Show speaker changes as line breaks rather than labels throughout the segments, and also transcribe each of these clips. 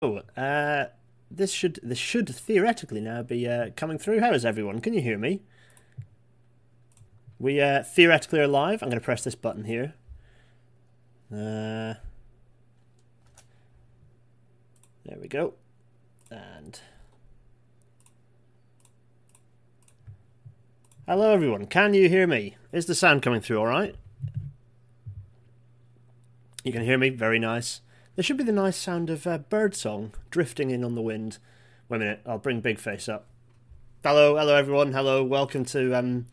Oh, uh, this should this should theoretically now be uh, coming through. How is everyone? Can you hear me? We uh, theoretically are live. I'm going to press this button here. Uh, there we go. And hello, everyone. Can you hear me? Is the sound coming through all right? You can hear me. Very nice. There should be the nice sound of uh, bird song drifting in on the wind. Wait a minute, I'll bring Big Face up. Hello, hello everyone. Hello, welcome to. Um,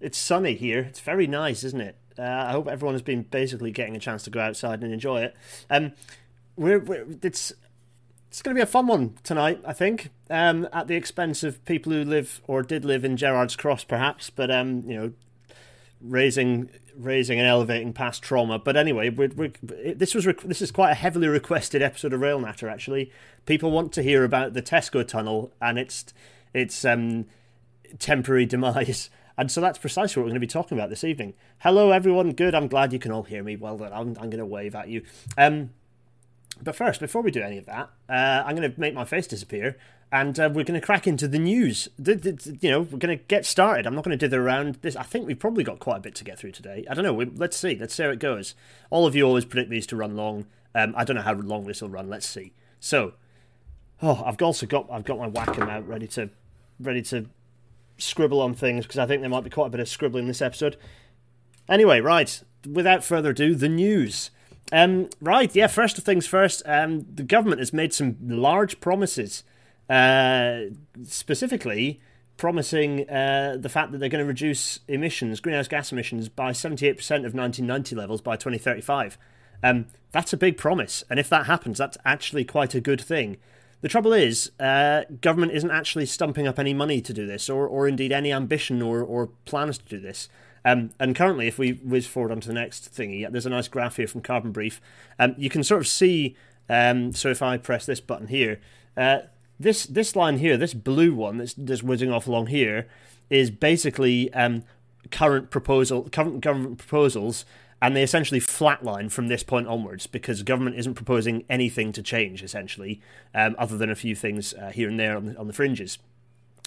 it's sunny here. It's very nice, isn't it? Uh, I hope everyone has been basically getting a chance to go outside and enjoy it. Um, we're, we're it's it's going to be a fun one tonight, I think. Um, at the expense of people who live or did live in Gerrard's Cross, perhaps, but um, you know, raising raising and elevating past trauma. But anyway, we're, we're, this was this is quite a heavily requested episode of Rail Natter. Actually, people want to hear about the Tesco tunnel and its its um, temporary demise. And so that's precisely what we're going to be talking about this evening. Hello, everyone. Good. I'm glad you can all hear me. Well done. I'm, I'm going to wave at you. Um, but first, before we do any of that, uh, I'm going to make my face disappear and uh, we're going to crack into the news. The, the, you know, we're going to get started. I'm not going to dither around this. I think we've probably got quite a bit to get through today. I don't know. We, let's see. Let's see how it goes. All of you always predict these to run long. Um, I don't know how long this will run. Let's see. So, oh, I've also got I've got my Wacom out ready to ready to scribble on things because I think there might be quite a bit of scribbling this episode. Anyway, right. Without further ado, the news. Um, right, yeah. First of things first. Um, the government has made some large promises uh, specifically promising uh, the fact that they're going to reduce emissions, greenhouse gas emissions, by 78% of 1990 levels by 2035. Um, that's a big promise, and if that happens, that's actually quite a good thing. The trouble is, uh, government isn't actually stumping up any money to do this, or, or indeed any ambition or, or plans to do this. Um, and currently, if we whiz forward onto the next thingy, there's a nice graph here from Carbon Brief. Um, you can sort of see. Um, so if I press this button here, uh, this this line here, this blue one that's just whizzing off along here, is basically um, current proposal, current government proposals, and they essentially flatline from this point onwards because government isn't proposing anything to change essentially, um, other than a few things uh, here and there on the, on the fringes.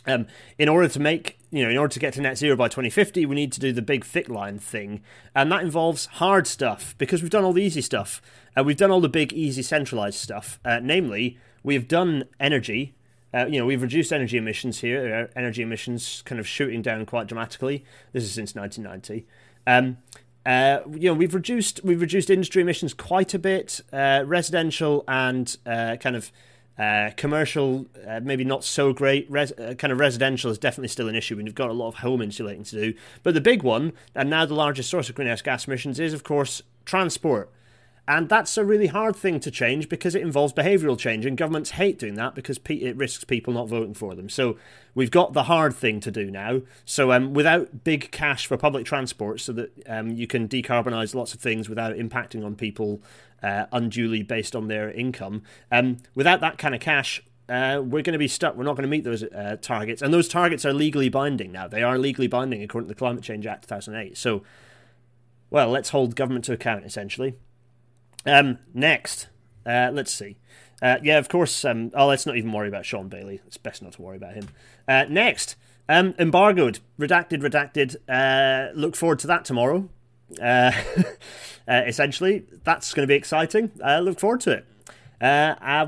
Um, in order to make, you know, in order to get to net zero by 2050, we need to do the big thick line thing, and that involves hard stuff because we've done all the easy stuff. Uh, we've done all the big, easy, centralized stuff. Uh, namely, we've done energy. Uh, you know, we've reduced energy emissions here. Uh, energy emissions kind of shooting down quite dramatically. This is since 1990. Um, uh, you know, we've reduced we've reduced industry emissions quite a bit. Uh, residential and uh, kind of uh, commercial, maybe not so great. Res- kind of residential is definitely still an issue, and you've got a lot of home insulating to do. But the big one, and now the largest source of greenhouse gas emissions, is of course transport. And that's a really hard thing to change because it involves behavioural change, and governments hate doing that because it risks people not voting for them. So we've got the hard thing to do now. So um, without big cash for public transport, so that um, you can decarbonise lots of things without impacting on people uh, unduly based on their income, um, without that kind of cash, uh, we're going to be stuck. We're not going to meet those uh, targets, and those targets are legally binding now. They are legally binding according to the Climate Change Act 2008. So, well, let's hold government to account essentially. Um, next, uh, let's see. Uh, yeah, of course. Um, oh, let's not even worry about Sean Bailey. It's best not to worry about him. Uh, next, um, embargoed, redacted, redacted. Uh, look forward to that tomorrow. Uh, uh, essentially, that's going to be exciting. I look forward to it.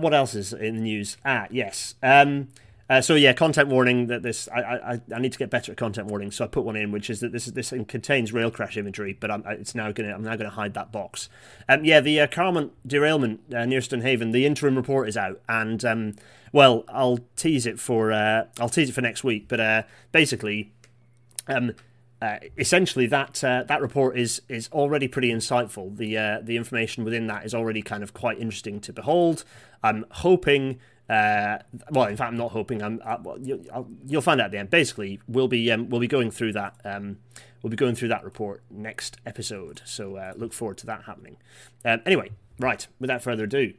what else is in the news? Ah, yes. Um, uh, so yeah, content warning that this I, I I need to get better at content warning, so I put one in, which is that this is this contains rail crash imagery, but I'm it's now gonna I'm now gonna hide that box. Um, yeah, the uh, Carmont derailment uh, near Stonehaven, the interim report is out, and um, well, I'll tease it for uh, I'll tease it for next week, but uh, basically, um, uh, essentially that uh, that report is is already pretty insightful. The uh, the information within that is already kind of quite interesting to behold. I'm hoping uh, well, in fact, I'm not hoping. I'm. I, well, you, will find out at the end. Basically, we'll be um, we'll be going through that. Um, we'll be going through that report next episode. So uh, look forward to that happening. Um, anyway, right. Without further ado.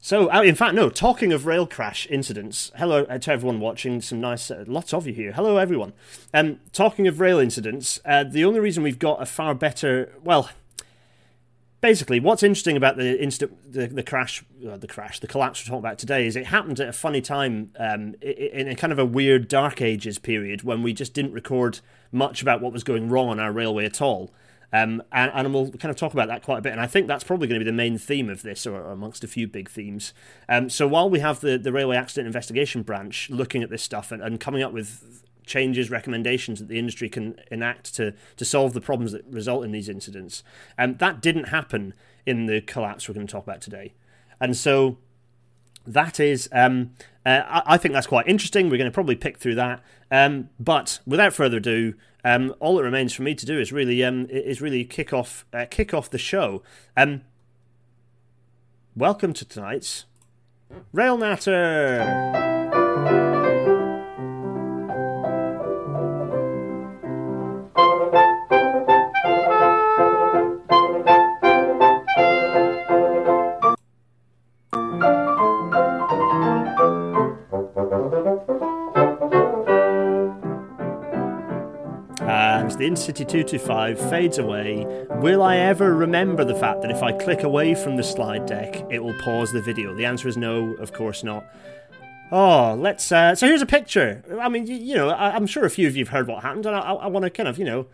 So, uh, in fact, no. Talking of rail crash incidents, hello uh, to everyone watching. Some nice, uh, lots of you here. Hello, everyone. Um, talking of rail incidents, uh, the only reason we've got a far better, well, basically, what's interesting about the instant the, the crash, uh, the crash, the collapse we're talking about today is it happened at a funny time um, in a kind of a weird dark ages period when we just didn't record much about what was going wrong on our railway at all. Um, and, and, we'll kind of talk about that quite a bit. And I think that's probably going to be the main theme of this, or amongst a few big themes. Um, so while we have the, the Railway Accident Investigation Branch looking at this stuff and, and coming up with changes, recommendations that the industry can enact to, to solve the problems that result in these incidents, um, that didn't happen in the collapse we're going to talk about today. And so that is, um, uh, I, I, think that's quite interesting. We're going to probably pick through that. Um, but without further ado, um, all that remains for me to do is really um, is really kick off uh, kick off the show. Um, welcome to tonight's Rail Natter. The InterCity 225 fades away, will I ever remember the fact that if I click away from the slide deck, it will pause the video? The answer is no, of course not. Oh, let's. Uh, so here's a picture. I mean, you, you know, I, am sure a few of you have heard what happened, and I, I want to kind of, you know,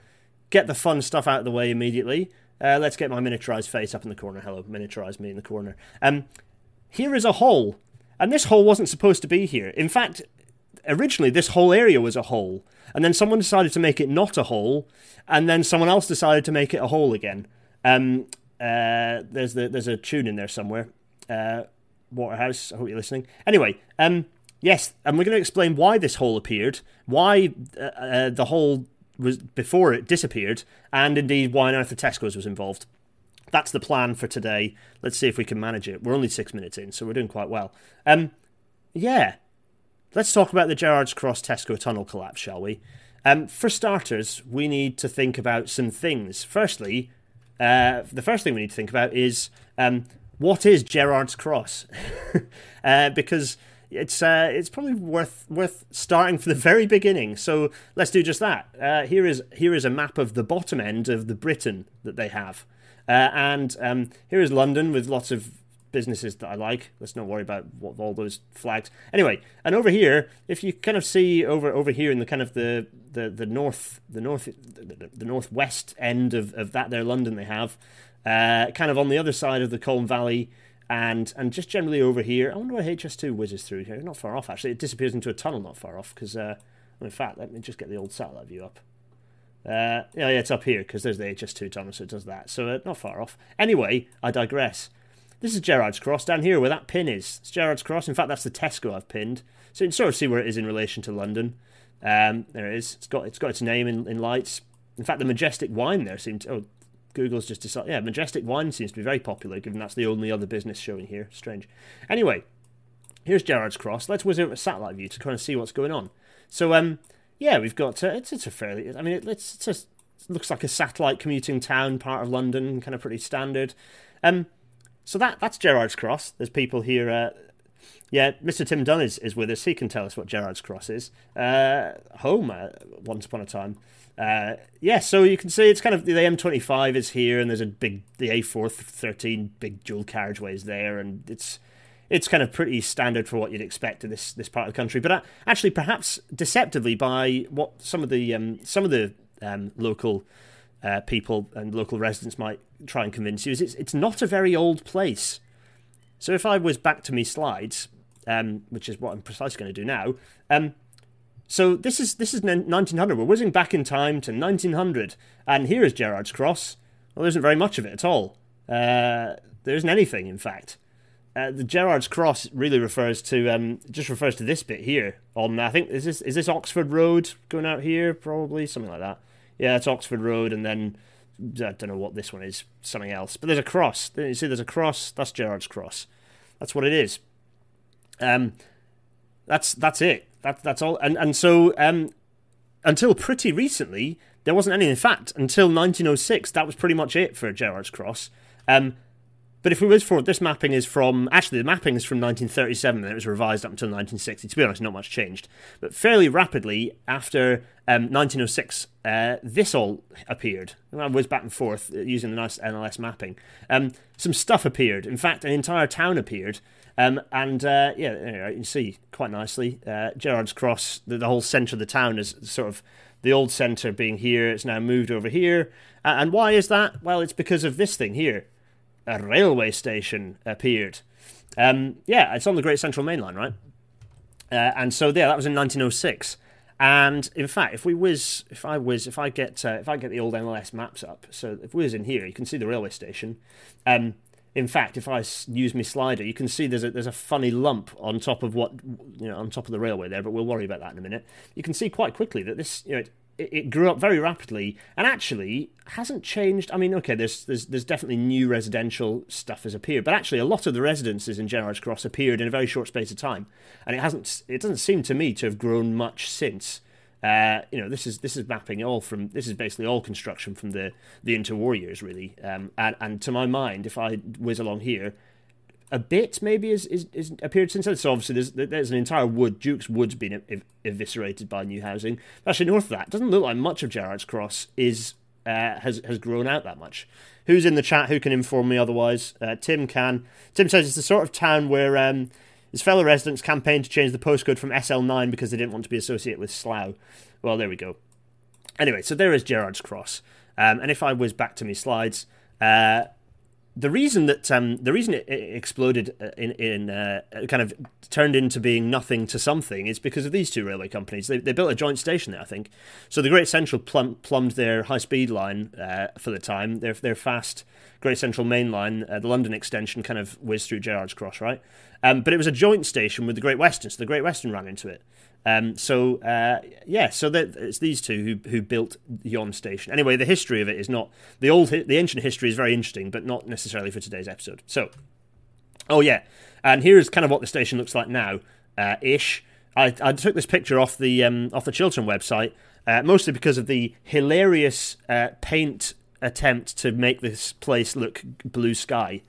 get the fun stuff out of the way immediately. Uh, let's get my miniaturized face up in the corner. Hello, miniaturized me in the corner. Um, here is a hole, and this hole wasn't supposed to be here. In fact, originally this whole area was a hole, and then someone decided to make it not a hole, and then someone else decided to make it a hole again. Um, uh, there's the there's a tune in there somewhere. Uh, Waterhouse, I hope you're listening. Anyway, um, yes, and we're going to explain why this hole appeared, why uh, uh, the hole was before it disappeared, and indeed why on earth the Tesco's was involved. That's the plan for today. Let's see if we can manage it. We're only six minutes in, so we're doing quite well. Um, yeah, Let's talk about the Gerrards Cross Tesco tunnel collapse, shall we? Um, for starters, we need to think about some things. Firstly, uh, the first thing we need to think about is um, what is Gerrards Cross? uh, because it's uh, it's probably worth worth starting from the very beginning. So let's do just that. Uh, here is here is a map of the bottom end of the Britain that they have, uh, and um, here is London with lots of businesses that I like. Let's not worry about what, all those flags. Anyway, and over here, if you kind of see over over here in the kind of the the, the north the north the, the northwest end of, of that there London they have, uh, kind of on the other side of the Colne Valley. And and just generally over here, I wonder where HS2 whizzes through here. Not far off, actually. It disappears into a tunnel not far off. Because, uh, in fact, let me just get the old satellite view up. Uh, yeah, yeah, it's up here because there's the HS2 tunnel, so it does that. So uh, not far off. Anyway, I digress. This is Gerrards Cross down here where that pin is. It's Gerrards Cross. In fact, that's the Tesco I've pinned. So you can sort of see where it is in relation to London. Um, there it is. It's got it's got its name in, in lights. In fact, the Majestic Wine there seems. Oh, Google's just decided. Yeah, Majestic Wine seems to be very popular, given that's the only other business showing here. Strange. Anyway, here's Gerrards Cross. Let's whiz over a satellite view to kind of see what's going on. So, um, yeah, we've got. Uh, it's it's a fairly. I mean, it, it's, it's a, it looks like a satellite commuting town, part of London, kind of pretty standard. Um, so that that's Gerrards Cross. There's people here. Uh, yeah, Mr. Tim Dunn is, is with us. He can tell us what Gerrards Cross is. Uh, home, uh, once upon a time. Uh, yeah, so you can see it's kind of the M25 is here, and there's a big the A413 big dual carriageways there, and it's it's kind of pretty standard for what you'd expect in this this part of the country. But uh, actually, perhaps deceptively by what some of the um, some of the um, local uh, people and local residents might try and convince you is it's, it's not a very old place. So if I was back to me slides, um, which is what I'm precisely going to do now, um, so this is this is 1900. We're whizzing back in time to 1900, and here is Gerrards Cross. Well, there isn't very much of it at all. Uh, there isn't anything, in fact. Uh, the Gerrards Cross really refers to um, just refers to this bit here on I think is this is this Oxford Road going out here probably something like that. Yeah, it's Oxford Road, and then I don't know what this one is, something else. But there's a cross. You see, there's a cross. That's Gerard's cross. That's what it is. Um, that's that's it. That that's all. And and so um, until pretty recently, there wasn't any. In fact, until 1906, that was pretty much it for Gerard's cross. Um, but if we whiz forward, this mapping is from actually the mapping is from 1937, and it was revised up until 1960. To be honest, not much changed, but fairly rapidly after um, 1906, uh, this all appeared. And I was back and forth uh, using the nice NLS mapping. Um, some stuff appeared. In fact, an entire town appeared. Um, and uh, yeah, you can see quite nicely uh, Gerrard's Cross, the, the, whole centre of the town is sort of the old centre being here. It's now moved over here. And why is that? Well, it's because of this thing here. A railway station appeared. Um, yeah, it's on the Great Central Main Line, right? Uh, and so yeah, that was in 1906. And in fact, if we whiz, if I whiz, if I get, uh, if I get the old NLS maps up, so if we whiz in here, you can see the railway station. Um, in fact, if I use my slider, you can see there's a there's a funny lump on top of what you know on top of the railway there, but we'll worry about that in a minute. You can see quite quickly that this you know it, it grew up very rapidly and actually hasn't changed. I mean, okay, there's there's there's definitely new residential stuff has appeared, but actually a lot of the residences in Gerrard's Cross appeared in a very short space of time, and it hasn't. It doesn't seem to me to have grown much since. Uh, you know, this is this is mapping all from this is basically all construction from the the interwar years, really. Um, and and to my mind, if I whiz along here, a bit maybe is, is, is appeared since then. So obviously there's there's an entire wood, Duke's Wood's been ev- eviscerated by new housing. Actually, north of that, doesn't look like much of Gerrard's Cross is uh, has has grown out that much. Who's in the chat? Who can inform me otherwise? Uh, Tim can. Tim says it's the sort of town where um, his fellow residents campaigned to change the postcode from SL9 because they didn't want to be associated with Slough. Well, there we go. Anyway, so there is Gerrard's Cross. Um, and if I whiz back to my slides, uh, the reason that um, the reason it, exploded uh, in in uh, kind of turned into being nothing to something is because of these two railway companies. They, they built a joint station there, I think. So the Great Central plumb, plumbed their high speed line uh, for the time. Their their fast Great Central Main Line, uh, the London extension, kind of whizzed through Gerrard's Cross, right? Um, but it was a joint station with the Great Western, so the Great Western ran into it. Um, so uh, yeah, so it's these two who who built Yon station. Anyway, the history of it is not the old the ancient history is very interesting, but not necessarily for today's episode. So, oh yeah, and here's kind of what the station looks like now, uh, ish. I, I took this picture off the um, off the Chiltern website, uh, mostly because of the hilarious uh, paint attempt to make this place look blue sky.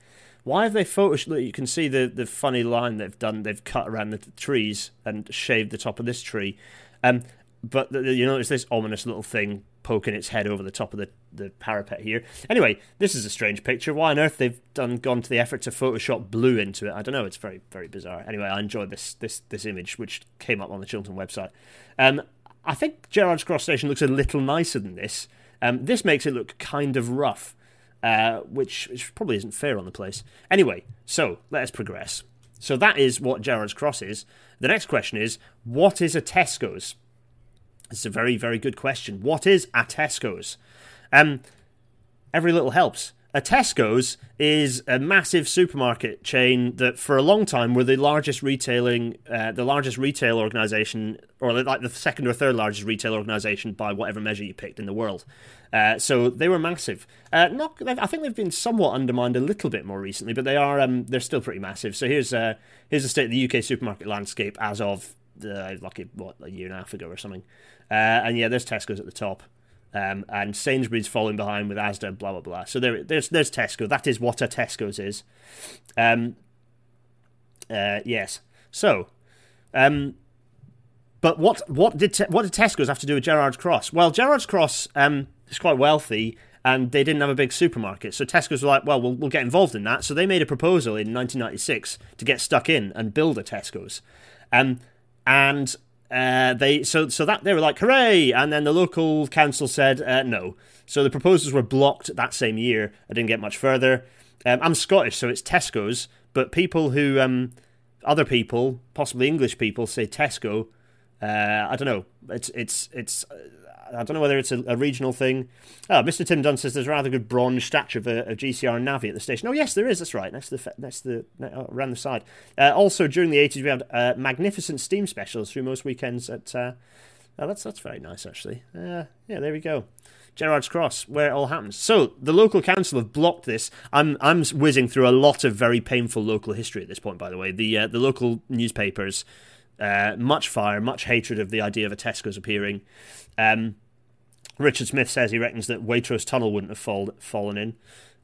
Why have they photoshopped? You can see the, the funny line they've done. They've cut around the trees and shaved the top of this tree. Um, but the, you notice this ominous little thing poking its head over the top of the, the parapet here. Anyway, this is a strange picture. Why on earth they've done gone to the effort to Photoshop blue into it? I don't know. It's very very bizarre. Anyway, I enjoyed this this this image which came up on the Chiltern website. Um, I think Gerrard's Cross Station looks a little nicer than this. Um, this makes it look kind of rough. Uh, which, which probably isn't fair on the place. Anyway, so let us progress. So that is what Gerrard's Cross is. The next question is, what is a Tesco's? It's a very, very good question. What is a Tesco's? Um, every little helps. A Tesco's is a massive supermarket chain that, for a long time, were the largest retailing, uh, the largest retail organization, or like the second or third largest retail organization by whatever measure you picked in the world. Uh, so they were massive. Uh, not, I think they've been somewhat undermined a little bit more recently, but they are um, they're still pretty massive. So here's uh, here's the state of the UK supermarket landscape as of like a, what a year and a half ago or something. Uh, and yeah, there's Tesco's at the top. Um, and Sainsbury's falling behind with Asda, blah blah blah. So there, there's there's Tesco. That is what a Tesco's is. Um, uh, yes. So, um, but what what did what did Tesco's have to do with Gerrard's Cross? Well, Gerrard's Cross um, is quite wealthy, and they didn't have a big supermarket. So Tesco's were like, well, well, we'll get involved in that. So they made a proposal in 1996 to get stuck in and build a Tesco's, um, and uh, they so so that they were like hooray, and then the local council said uh, no. So the proposals were blocked that same year. I didn't get much further. Um, I'm Scottish, so it's Tesco's, but people who um, other people, possibly English people, say Tesco. Uh, I don't know. It's it's it's I don't know whether it's a, a regional thing. Oh, Mr. Tim Dunn says there's a rather good bronze statue of a, a GCR navvy at the station. Oh, yes, there is. That's right. Next to the next to the uh, around the side. Uh, also, during the 80s, we had uh, magnificent steam specials through most weekends. At uh, oh, that's that's very nice actually. Uh, yeah, there we go. Gerrards Cross, where it all happens. So the local council have blocked this. I'm I'm whizzing through a lot of very painful local history at this point. By the way, the uh, the local newspapers. Uh, much fire, much hatred of the idea of a Tesco's appearing. Um, Richard Smith says he reckons that Waitrose Tunnel wouldn't have fall, fallen in.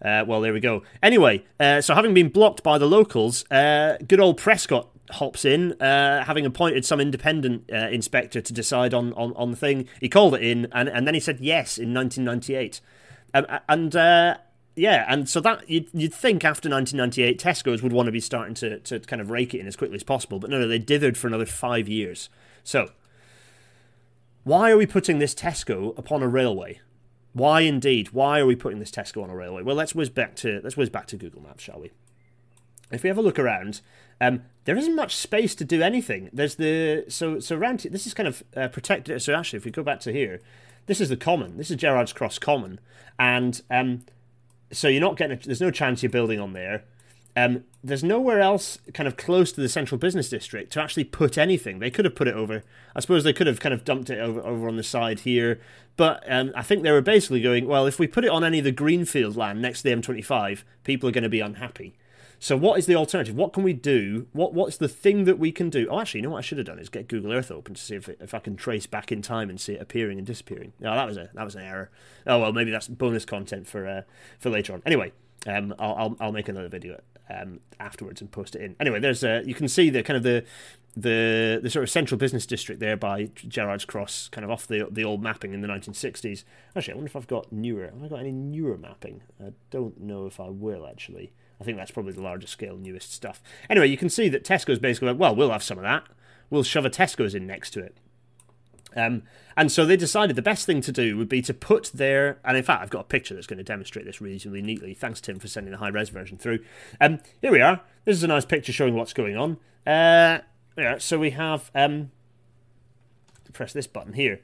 Uh, well, there we go. Anyway, uh, so having been blocked by the locals, uh, good old Prescott hops in, uh, having appointed some independent uh, inspector to decide on, on, on the thing. He called it in, and, and then he said yes in 1998. Um, and yeah, and so that you'd, you'd think after 1998, Tesco's would want to be starting to, to kind of rake it in as quickly as possible, but no, no, they dithered for another five years. So, why are we putting this Tesco upon a railway? Why indeed? Why are we putting this Tesco on a railway? Well, let's whiz back to let's whiz back to Google Maps, shall we? If we have a look around, um, there isn't much space to do anything. There's the so so around this is kind of uh, protected. So actually, if we go back to here, this is the common. This is Gerrard's Cross Common, and um, so you're not getting. A, there's no chance you're building on there. Um, there's nowhere else kind of close to the central business district to actually put anything. They could have put it over. I suppose they could have kind of dumped it over, over on the side here. But um, I think they were basically going, well, if we put it on any of the greenfield land next to the M25, people are going to be unhappy. So what is the alternative? What can we do? What What's the thing that we can do? Oh, actually, you know what I should have done is get Google Earth open to see if it, if I can trace back in time and see it appearing and disappearing. No, that was a that was an error. Oh well, maybe that's bonus content for uh, for later on. Anyway, um, I'll, I'll, I'll make another video um, afterwards and post it in. Anyway, there's uh, you can see the kind of the the the sort of central business district there by Gerrard's Cross, kind of off the the old mapping in the 1960s. Actually, I wonder if I've got newer. Have I got any newer mapping? I don't know if I will actually. I think that's probably the largest scale, newest stuff. Anyway, you can see that Tesco's basically like, well, we'll have some of that. We'll shove a Tesco's in next to it. Um, and so they decided the best thing to do would be to put their, and in fact, I've got a picture that's going to demonstrate this reasonably neatly. Thanks, Tim, for sending the high res version through. Um, here we are. This is a nice picture showing what's going on. Uh, yeah, so we have, um, press this button here.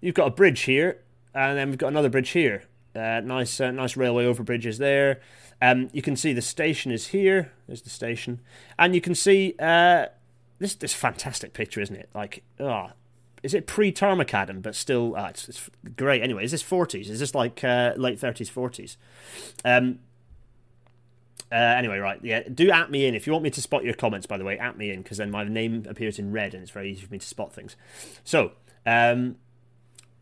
You've got a bridge here, and then we've got another bridge here. Uh, nice, uh, nice railway overbridges there. Um, you can see the station is here. There's the station, and you can see uh, this this fantastic picture, isn't it? Like, ah, oh, is it pre Tarmacadam, but still, ah, it's, it's, great. Anyway, is this 40s? Is this like uh, late 30s, 40s? Um, uh, anyway, right, yeah, do at me in if you want me to spot your comments. By the way, at me in because then my name appears in red and it's very easy for me to spot things. So, um,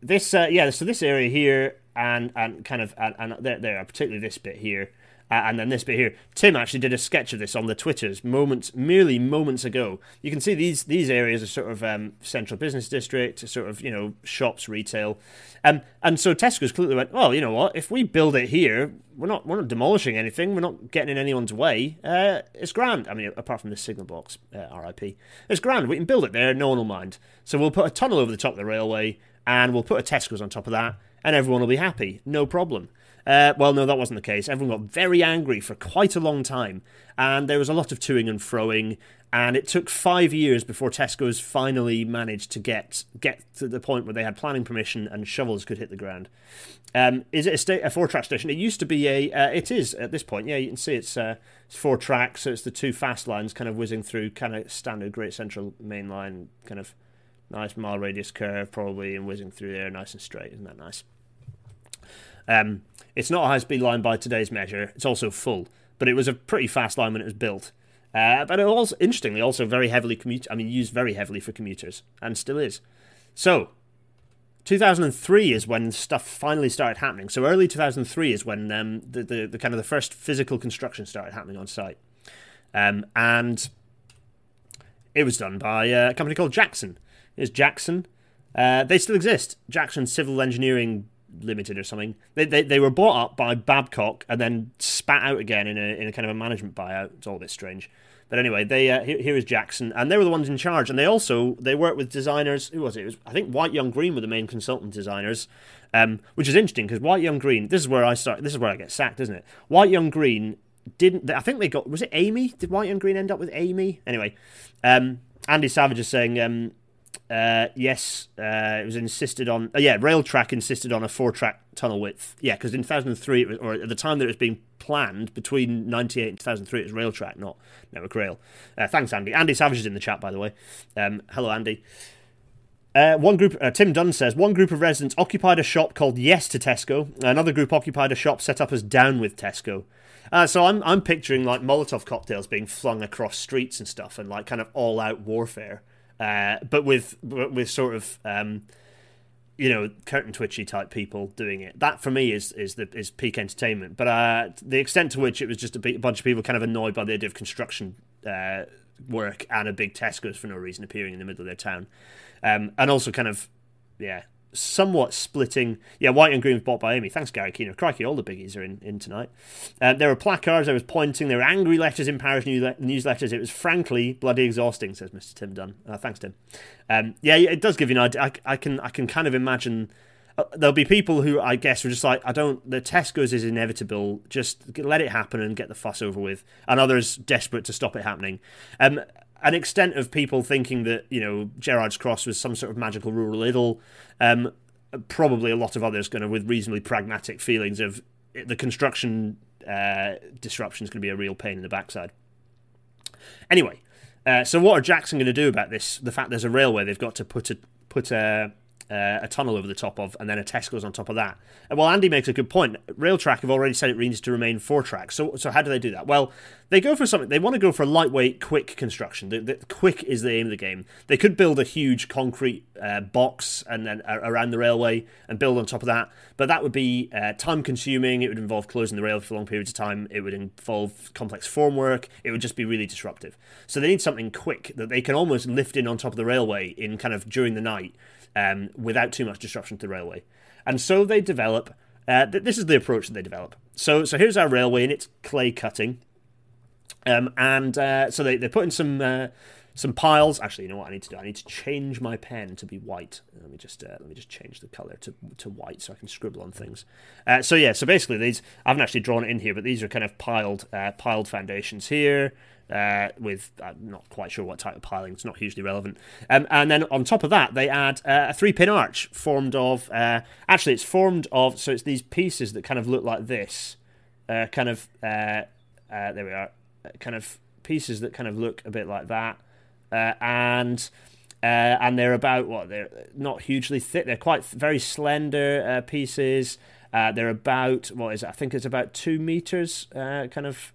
this, uh, yeah, so this area here and and kind of and, and there, there, particularly this bit here uh, and then this bit here. Tim actually did a sketch of this on the Twitters moments, merely moments ago. You can see these these areas are sort of um, central business district, sort of you know shops, retail, um, and so Tesco's clearly went, well, you know what? If we build it here, we're not we're not demolishing anything. We're not getting in anyone's way. Uh, it's grand. I mean, apart from the signal box, uh, RIP. It's grand. We can build it there. No one will mind. So we'll put a tunnel over the top of the railway, and we'll put a Tesco's on top of that, and everyone will be happy. No problem. Uh, well, no, that wasn't the case. Everyone got very angry for quite a long time, and there was a lot of toing and froing. And it took five years before Tesco's finally managed to get get to the point where they had planning permission and shovels could hit the ground. Um, is it a, sta- a four track station? It used to be a. Uh, it is at this point. Yeah, you can see it's, uh, it's four tracks, so it's the two fast lines kind of whizzing through, kind of standard Great Central Main Line, kind of nice mile radius curve probably, and whizzing through there, nice and straight. Isn't that nice? Um, it's not a high speed line by today's measure. It's also full, but it was a pretty fast line when it was built. Uh, but it also, interestingly, also very heavily commute. I mean, used very heavily for commuters, and still is. So, 2003 is when stuff finally started happening. So early 2003 is when um, the, the, the kind of the first physical construction started happening on site, um, and it was done by a company called Jackson. Is Jackson? Uh, they still exist. Jackson Civil Engineering Limited or something. They, they, they were bought up by Babcock and then spat out again in a in a kind of a management buyout. It's all a bit strange. But anyway, they uh, here, here is Jackson, and they were the ones in charge. And they also they worked with designers. Who was it? it was, I think White Young Green were the main consultant designers, um, which is interesting because White Young Green. This is where I start. This is where I get sacked, isn't it? White Young Green didn't. I think they got. Was it Amey? Did White Young Green end up with Amey? Anyway, um, Andy Savage is saying um, uh, yes, uh, it was insisted on. Uh, yeah, Railtrack insisted on a four-track tunnel width. Yeah, because in 2003, was, or at the time that it was being planned, between 98 and 2003, it was Railtrack, not Network Rail. Uh, thanks, Andy. Andy Savage is in the chat, by the way. Um, hello, Andy. Uh, one group, uh, Tim Dunn says, one group of residents occupied a shop called Yes to Tesco. Another group occupied a shop set up as Down with Tesco. Uh, so I'm I'm picturing like Molotov cocktails being flung across streets and stuff, and like kind of all out warfare. Uh, but with with sort of um, you know curtain twitchy type people doing it. That for me is is the is peak entertainment. But uh, the extent to which it was just a, bunch of people kind of annoyed by the idea of construction uh, work and a big Tesco's for no reason appearing in the middle of their town, um, and also kind of yeah somewhat splitting. Yeah, white and green was bought by Amey. Thanks, Gary Keener. Crikey, all the biggies are in, in tonight. Uh, there were placards, there was pointing, there were angry letters in parish newsletters. It was frankly bloody exhausting, says Mr. Tim Dunn. Uh, thanks, Tim. Um, yeah, it does give you an idea. I, I, can, I can kind of imagine. Uh, there'll be people who I guess are just like, I don't. The Tesco's is inevitable. Just let it happen and get the fuss over with. And others desperate to stop it happening. Um, an extent of people thinking that you know Gerrards Cross was some sort of magical rural idyll. Um, probably a lot of others going to with reasonably pragmatic feelings of the construction uh, disruption is going to be a real pain in the backside. Anyway, uh, so what are Jackson going to do about this? The fact there's a railway they've got to put a put a uh, a tunnel over the top of, and then a Tesco's on top of that. And well, Andy makes a good point. Railtrack have already said it needs to remain four tracks. So, so how do they do that? Well, they go for something. They want to go for lightweight, quick construction. The, the quick is the aim of the game. They could build a huge concrete uh, box and then uh, around the railway and build on top of that, but that would be uh, time consuming. It would involve closing the rail for long periods of time. It would involve complex formwork. It would just be really disruptive. So they need something quick that they can almost lift in on top of the railway in kind of during the night um, without too much disruption to the railway. And so they develop. Uh, th- this is the approach that they develop. So, so here's our railway, and it's clay cutting. Um, and uh, so they, they put in some uh, some piles. Actually, you know what I need to do? I need to change my pen to be white. Let me just uh, let me just change the color to to white so I can scribble on things. Uh, so yeah, so basically these I haven't actually drawn it in here, but these are kind of piled uh, piled foundations here uh, with I'm not quite sure what type of piling. It's not hugely relevant. Um, and then on top of that, they add uh, a three pin arch formed of. Uh, actually, it's formed of. So it's these pieces that kind of look like this. Uh, kind of. Uh, uh, there we are. Kind of pieces that kind of look a bit like that. And. and they're about what they're not hugely thick. They're quite very slender pieces. they're about what is it? I think it's about two meters, kind of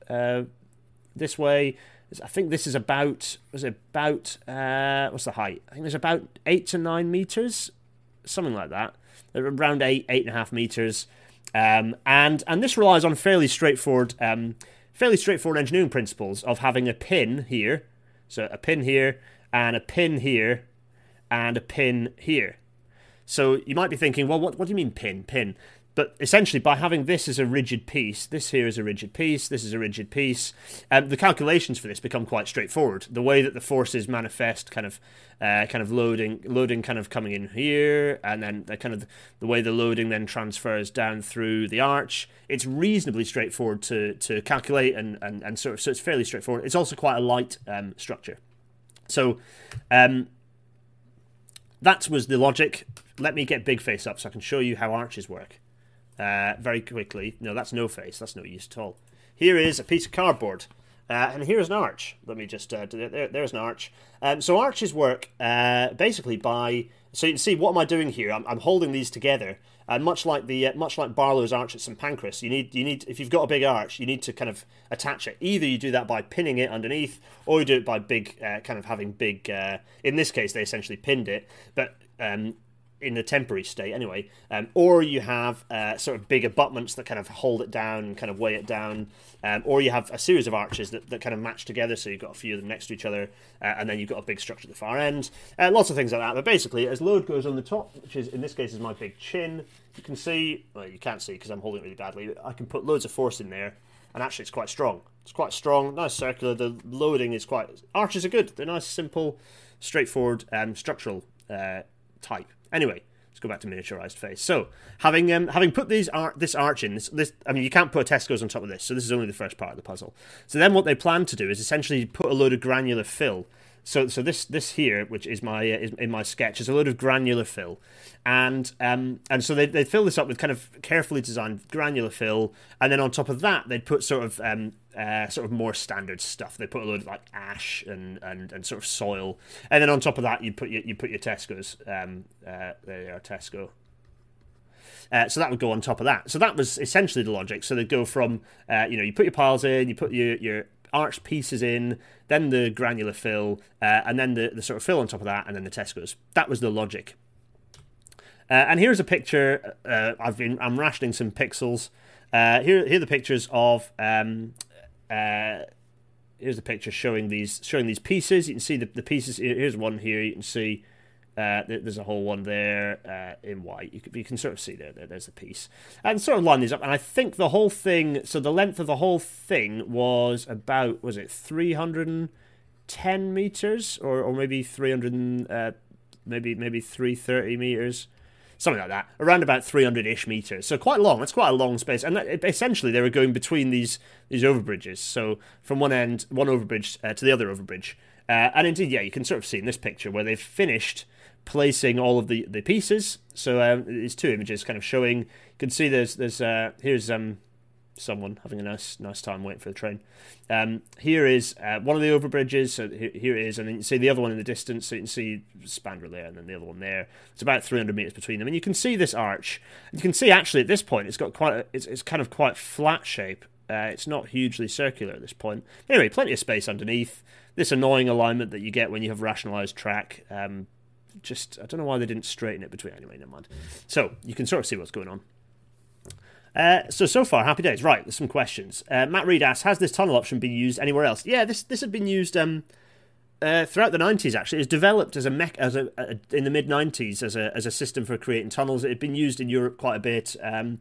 this way. I think this is about was it about uh, what's the height? I think there's about eight to nine meters, something like that. Around eight, eight and a half meters, um, and and this relies on fairly straightforward, um, fairly straightforward engineering principles of having a pin here, so a pin here and a pin here, and a pin here. So you might be thinking, well, what what do you mean pin pin? But essentially, by having this as a rigid piece, this here is a rigid piece, this is a rigid piece, um, the calculations for this become quite straightforward. The way that the forces manifest, kind of, uh, kind of loading, loading, kind of coming in here, and then the kind of the way the loading then transfers down through the arch. It's reasonably straightforward to to calculate, and and and sort of so it's fairly straightforward. It's also quite a light um, structure. So, um, that was the logic. Let me get big face up so I can show you how arches work uh, very quickly. No, that's no face. That's no use at all. Here is a piece of cardboard. Uh, and here's an arch. Let me just uh, there, there's an arch. Um, so arches work uh, basically by so you can see what am I doing here? I'm, I'm holding these together, and much like the uh, much like Barlow's arch at St Pancras, you need you need if you've got a big arch, you need to kind of attach it. Either you do that by pinning it underneath, or you do it by big uh, kind of having big. Uh, in this case, they essentially pinned it, but um, in a temporary state anyway, um, or you have uh, sort of big abutments that kind of hold it down and kind of weigh it down, um, or you have a series of arches that, that kind of match together, so you've got a few of them next to each other, uh, and then you've got a big structure at the far end. Uh, lots of things like that, but basically, as load goes on the top, which is in this case is my big chin, you can see, well, you can't see because I'm holding it really badly, I can put loads of force in there, and actually it's quite strong. It's quite strong, nice circular, the loading is quite, arches are good, they're nice, simple, straightforward, um, structural uh, type. Anyway, let's go back to miniaturized face. So having um, having put these ar- this arch in, this, this I mean you can't put Tesco's on top of this, so this is only the first part of the puzzle. So then what they plan to do is essentially put a load of granular fill so so this this here, which is my uh, is in my sketch, is a load of granular fill, and um and so they they fill this up with kind of carefully designed granular fill, and then on top of that they'd put sort of um uh, sort of more standard stuff. They put a load of like ash and, and, and sort of soil, and then on top of that you put your you put your Tesco's. Um, uh, there you are, Tesco. Uh, so that would go on top of that. So that was essentially the logic. So they'd go from, uh, you know, you put your piles in, you put your, your arch pieces in, then the granular fill, uh, and then the, the sort of fill on top of that, and then the Tesco's. That was the logic. Uh, and here's a picture. I've been I'm rationing some pixels. Uh, here here are the pictures of. Um, uh, here's the picture showing these showing these pieces. You can see the, the pieces. Here's one here. You can see uh, there's a whole one there uh, in white. You can, you can sort of see there, there, there's a piece. And sort of line these up. And I think the whole thing, so the length of the whole thing was about, was it 310 meters? Or, or maybe 300, uh, maybe, maybe 330 meters? Something like that. Around about 300 ish meters. So quite long. It's quite a long space. And that, essentially, they were going between these, these overbridges. So from one end, one overbridge uh, to the other overbridge. Uh, and indeed, yeah, you can sort of see in this picture where they've finished placing all of the, the pieces. So um, these two images kind of showing. You can see there's there's uh, here's um someone having a nice nice time waiting for the train. Um, here is uh, one of the overbridges. So here, it is, and then you see the other one in the distance. So you can see Spandrel there, and then the other one there. It's about 300 meters between them, and you can see this arch. You can see actually at this point, it's got quite a, it's it's kind of quite flat shape. Uh, it's not hugely circular at this point. Anyway, plenty of space underneath. This annoying alignment that you get when you have rationalized track. Um, just I don't know why they didn't straighten it between. Anyway, never mind. So you can sort of see what's going on. Uh, so so far, happy days. Right, there's some questions. Uh, Matt Reed asks, has this tunnel option been used anywhere else? Yeah, this this had been used um, uh, throughout the 90s. Actually, it was developed as a mech as a, a in the mid 90s as a as a system for creating tunnels. It had been used in Europe quite a bit. Um,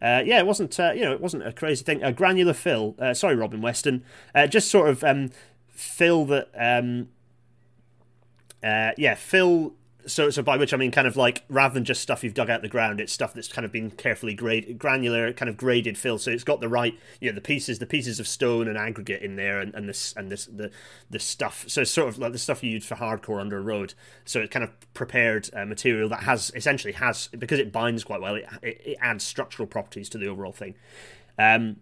uh, yeah, it wasn't uh, you know it wasn't a crazy thing. A granular fill. Uh, sorry, Robin Weston. Uh, just sort of um, fill that. Um, uh, yeah, fill so so by which I mean kind of like rather than just stuff you've dug out of the ground, it's stuff that's kind of been carefully graded, granular, kind of graded fill. So it's got the right, you know, the pieces, the pieces of stone and aggregate in there, and, and this and this the the stuff. So it's sort of like the stuff you use for hardcore under a road. So it kind of prepared uh, material that has essentially has because it binds quite well. It, it, it adds structural properties to the overall thing. Um.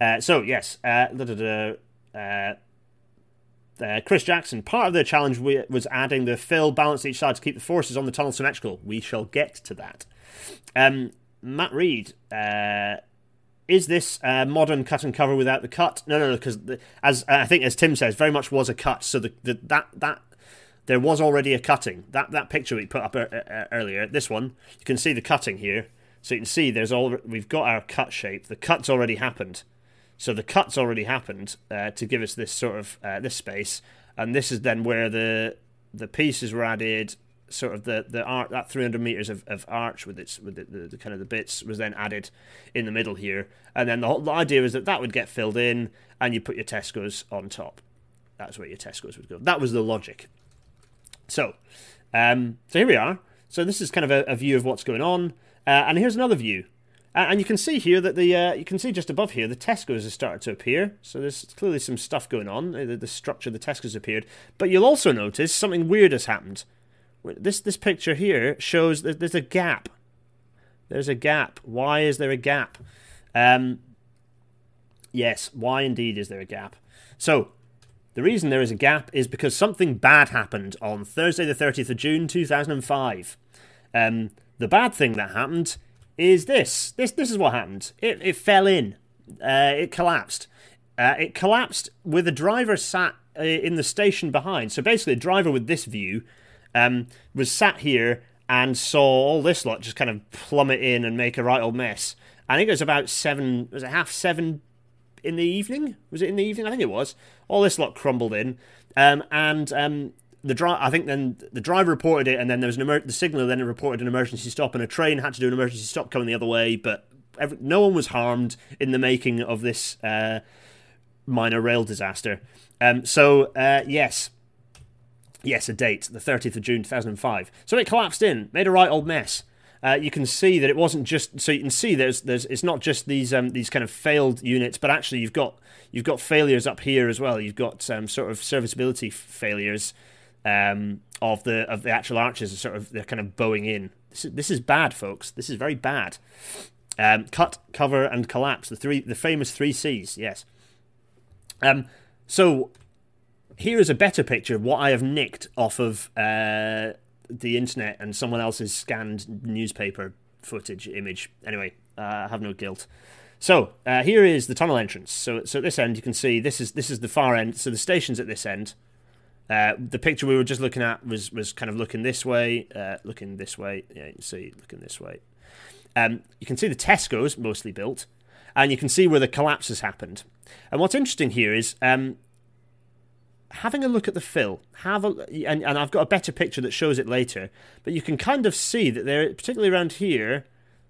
Uh, so yes, uh, da, da, da, uh, uh, Chris Jackson, part of the challenge was adding the fill balance each side to keep the forces on the tunnel symmetrical. We shall get to that. Um, Matt Reed, uh, is this a modern cut and cover without the cut? No, no, no, because as I think as Tim says, very much was a cut. So the, the that that there was already a cutting. That that picture we put up earlier, this one, you can see the cutting here. So you can see there's all we've got our cut shape. The cut's already happened. So the cut's already happened uh, to give us this sort of uh, this space, and this is then where the the pieces were added. Sort of the the art that 300 meters of, of arch with its with the, the, the, kind of the bits was then added in the middle here, and then the whole the idea was that that would get filled in, and you put your Tesco's on top. That's where your Tesco's would go. That was the logic. So, um, so here we are. So this is kind of a, a view of what's going on, uh, and here's another view and you can see here that the uh, you can see just above here the Tesco's has started to appear. So there's clearly some stuff going on. The, the structure of the Tesco's appeared, but you'll also notice something weird has happened. This this picture here shows that there's a gap. There's a gap. Why is there a gap? Um, yes, why indeed is there a gap? So the reason there is a gap is because something bad happened on Thursday, the 30th of June, 2005. Um, the bad thing that happened is this. This this is what happened. It it fell in. Uh, it collapsed. Uh, it collapsed with a driver sat uh, in the station behind. So basically, a driver with this view um, was sat here and saw all this lot just kind of plummet in and make a right old mess. I think it was about seven. Was it half seven in the evening? Was it in the evening? I think it was. All this lot crumbled in, um, and um, the driver, I think then the driver reported it, and then there was an emer- the signal. Then it reported an emergency stop, and a train had to do an emergency stop coming the other way. But every, no one was harmed in the making of this uh, minor rail disaster. Um, so uh, yes, yes, a date, the thirtieth of June, two thousand and five. So it collapsed in, made a right old mess. Uh, you can see that it wasn't just so you can see there's there's it's not just these um, these kind of failed units, but actually you've got you've got failures up here as well. You've got um, sort of serviceability failures um, of the of the actual arches are sort of they're kind of bowing in. This is, this is bad, folks. This is very bad. Um, cut, cover, and collapse. The three, the famous three C's. Yes. Um. So here is a better picture of what I have nicked off of uh, the internet and someone else's scanned newspaper footage image. Anyway, uh, I have no guilt. So uh, here is the tunnel entrance. So so at this end you can see this is this is the far end. So the station's at this end. Uh, the picture we were just looking at was was kind of looking this way, uh, looking this way. Yeah, you can see looking this way. Um, you can see the Tesco's mostly built, and you can see where the collapse has happened. And what's interesting here is um, having a look at the fill. Have a and, and I've got a better picture that shows it later, but you can kind of see that there, particularly around here,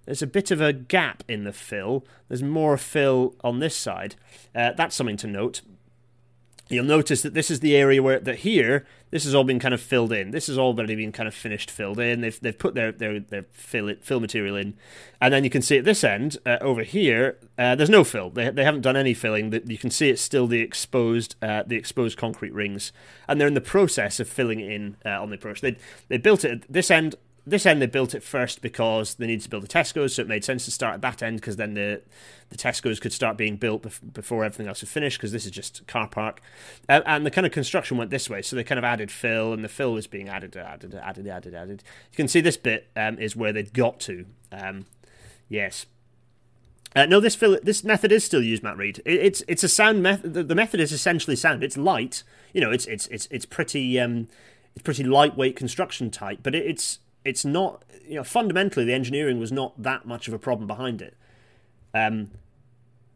there's a bit of a gap in the fill. There's more fill on this side. Uh, that's something to note you'll notice that this is the area where that here this has all been kind of filled in. This has already been kind of finished filled in. They've they've put their their their fill it, fill material in, and then you can see at this end uh, over here uh, there's no fill. They they haven't done any filling. You can see it's still the exposed uh, the exposed concrete rings, and they're in the process of filling it in uh, on the approach. They they built it at this end this end they built it first because they needed to build the Tesco's, so it made sense to start at that end because then the the Tesco's could start being built bef- before everything else was finished because this is just car park, uh, and the kind of construction went this way, so they kind of added fill, and the fill was being added, added, added, added, added. You can see this bit um, is where they'd got to. Um, yes. Uh, no, this fill, this method is still used, Matt Reed. It, it's it's a sound method. The, the, method is essentially sound. It's light. You know, it's it's it's it's pretty um, it's pretty lightweight construction type, but it, it's it's not you know fundamentally the engineering was not that much of a problem behind it. Um,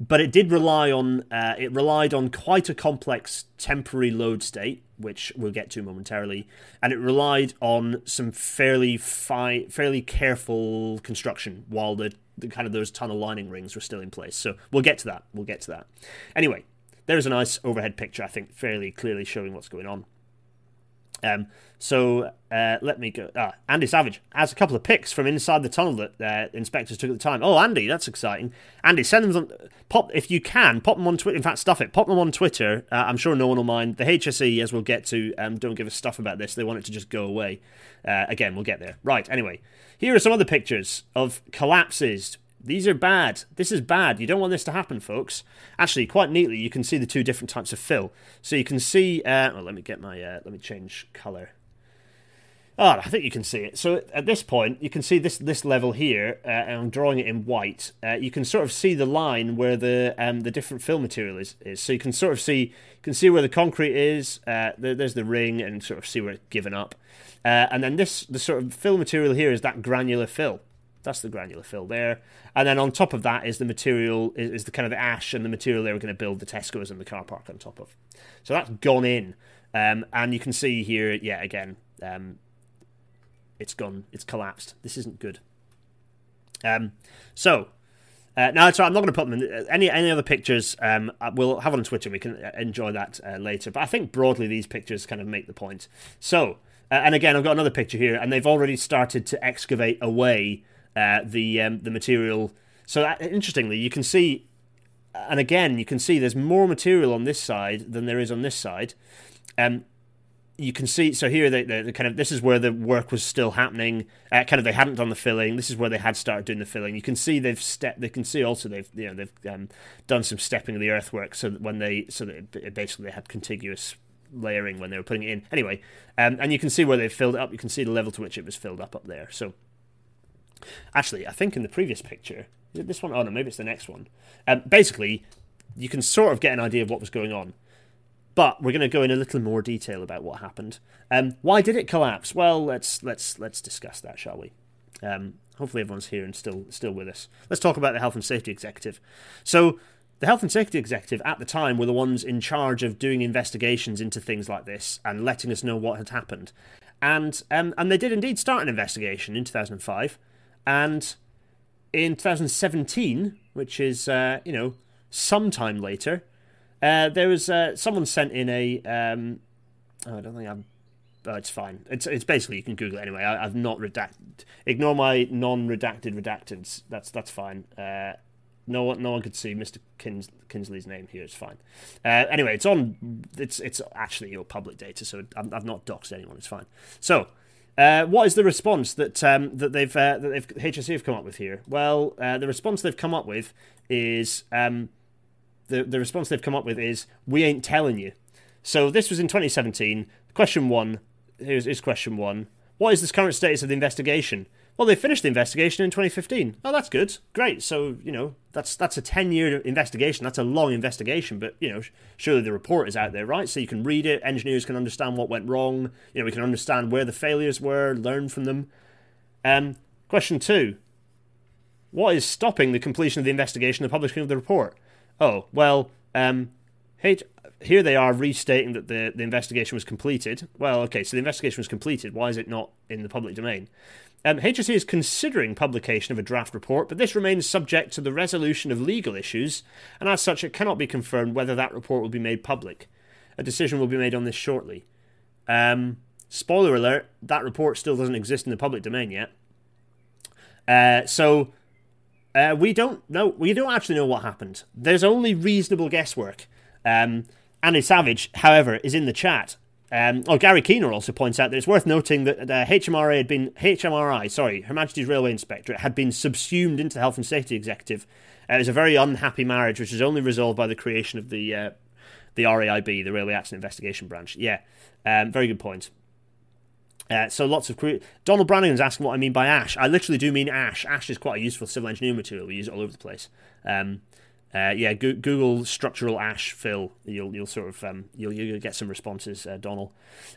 but it did rely on uh, it relied on quite a complex temporary load state, which we'll get to momentarily, and it relied on some fairly fi- fairly careful construction while the, the kind of those tunnel lining rings were still in place. So we'll get to that. We'll get to that. Anyway, there's a nice overhead picture, I think, fairly clearly showing what's going on. Um, so uh, let me go. Ah, Andy Savage has a couple of pics from inside the tunnel that uh, inspectors took at the time. Oh, Andy, that's exciting. Andy, send them on, pop if you can. Pop them on Twitter. In fact, stuff it. Pop them on Twitter. Uh, I'm sure no one will mind. The HSE, as we'll get to, um, don't give a stuff about this. They want it to just go away. Uh, again, we'll get there. Right. Anyway, here are some other pictures of collapses these are bad. This is bad. You don't want this to happen, folks. Actually, quite neatly, you can see the two different types of fill. So you can see. Uh, well, let me get my. Uh, let me change color. Oh, I think you can see it. So at this point, you can see this this level here, uh, and I'm drawing it in white. Uh, you can sort of see the line where the um, the different fill material is, is. So you can sort of see you can see where the concrete is. Uh, there's the ring, and sort of see where it's given up. Uh, and then this the sort of fill material here is that granular fill. That's the granular fill there. And then on top of that is the material, is, is the kind of the ash and the material they were going to build the Tesco's and the car park on top of. So that's gone in. Um, and you can see here, yeah, again, um, it's gone, it's collapsed. This isn't good. Um, so, uh, now, so I'm not going to put them in any any other pictures. Um, we'll have on Twitter. We can uh, enjoy that uh, later. But I think broadly these pictures kind of make the point. So, uh, and again, I've got another picture here, and they've already started to excavate away uh, the um, the material. So that, interestingly, you can see, and again, you can see there's more material on this side than there is on this side. Um, you can see so here they, they, kind of this is where the work was still happening. Uh, kind of they hadn't done the filling. This is where they had started doing the filling. You can see they've stepped they can see also they've you know they've um, done some stepping of the earthwork so that when they so that it, basically they had contiguous layering when they were putting it in. Anyway um, and you can see where they've filled it up. You can see the level to which it was filled up up there. So Actually, I think in the previous picture, is it this one? Oh no, maybe it's the next one. Um, basically, you can sort of get an idea of what was going on, but we're going to go in a little more detail about what happened. Um, why did it collapse? Well, let's let's let's discuss that, shall we? Um, hopefully, everyone's here and still still with us. Let's talk about the health and safety executive. So. The health and safety executive at the time were the ones in charge of doing investigations into things like this and letting us know what had happened. And um, and they did indeed start an investigation in 2005 and in 2017, which is, uh, you know, sometime later, uh, there was uh, someone sent in a. Um, oh, I don't think I'm. Oh, it's fine. It's it's basically you can Google it anyway. I, have not redacted. Ignore my non-redacted redacteds. That's that's fine. Uh, no one, no one could see Mr. Kins, Kinsley's name here. It's fine. Uh, anyway, it's on. It's it's actually your public data, so i have not doxed anyone. It's fine. So uh, what is the response that um, that they've uh, that they've HSE have come up with here? Well, uh, the response they've come up with is um, the the response they've come up with is we ain't telling you. So this was in 2017. Question one here's is question one. What is the current status of the investigation? Well, they finished the investigation in 2015. Oh, that's good. Great. So, you know, that's that's a 10-year investigation. That's a long investigation, but, you know, surely the report is out there, right? So you can read it, engineers can understand what went wrong, you know, we can understand where the failures were, learn from them. Um, question 2. What is stopping the completion of the investigation and the publishing of the report? Oh, well, um, here they are restating that the, the investigation was completed. Well, okay, so the investigation was completed. Why is it not in the public domain? Um, HSE is considering publication of a draft report, but this remains subject to the resolution of legal issues, and as such, it cannot be confirmed whether that report will be made public. A decision will be made on this shortly. Um, spoiler alert: that report still doesn't exist in the public domain yet. Uh, so uh, we don't know. We don't actually know what happened. There's only reasonable guesswork. Um, Andy Savage, however, is in the chat um, oh, Gary Keener also points out that it's worth noting that uh, HMRA had been HMRI, sorry, Her Majesty's Railway Inspectorate had been subsumed into the Health and Safety Executive. Uh, it was a very unhappy marriage, which was only resolved by the creation of the uh, the RAIB, the Railway Accident Investigation Branch. Yeah, um, very good point. Uh, so lots of cre- Donald Brannigan's asking what I mean by ash. I literally do mean ash. Ash is quite a useful civil engineering material. We use it all over the place. Um, uh, yeah, go- Google structural ash fill. You'll you'll sort of um, you'll you'll get some responses, uh, Donald.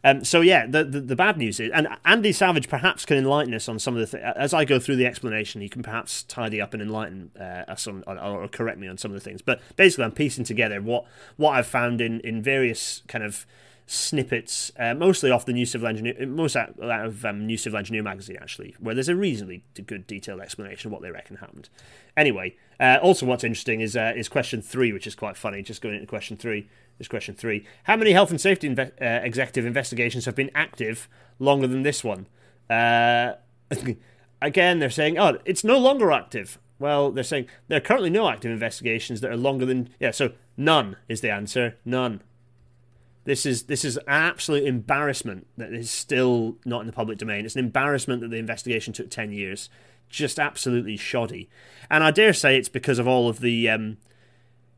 Um, so yeah, the, the, the bad news is, and Andy Savage perhaps can enlighten us on some of the th- as I go through the explanation. He can perhaps tidy up and enlighten uh, us on or, or, correct me on some of the things. But basically, I'm piecing together what what I've found in in various kind of snippets, uh, mostly off the New Civil Engineer, most out, out of um, New Civil Engineer magazine actually, where there's a reasonably good detailed explanation of what they reckon happened. Anyway, uh, also what's interesting is uh, is question three, which is quite funny. Just going into question three. Is question three: How many health and safety inve- uh, executive investigations have been active longer than this one? Uh, again, they're saying, oh, it's no longer active. Well, they're saying there are currently no active investigations that are longer than yeah. So none is the answer. None. This is this is an absolute embarrassment that is still not in the public domain. It's an embarrassment that the investigation took ten years. Just absolutely shoddy, and I dare say it's because of all of the. Um,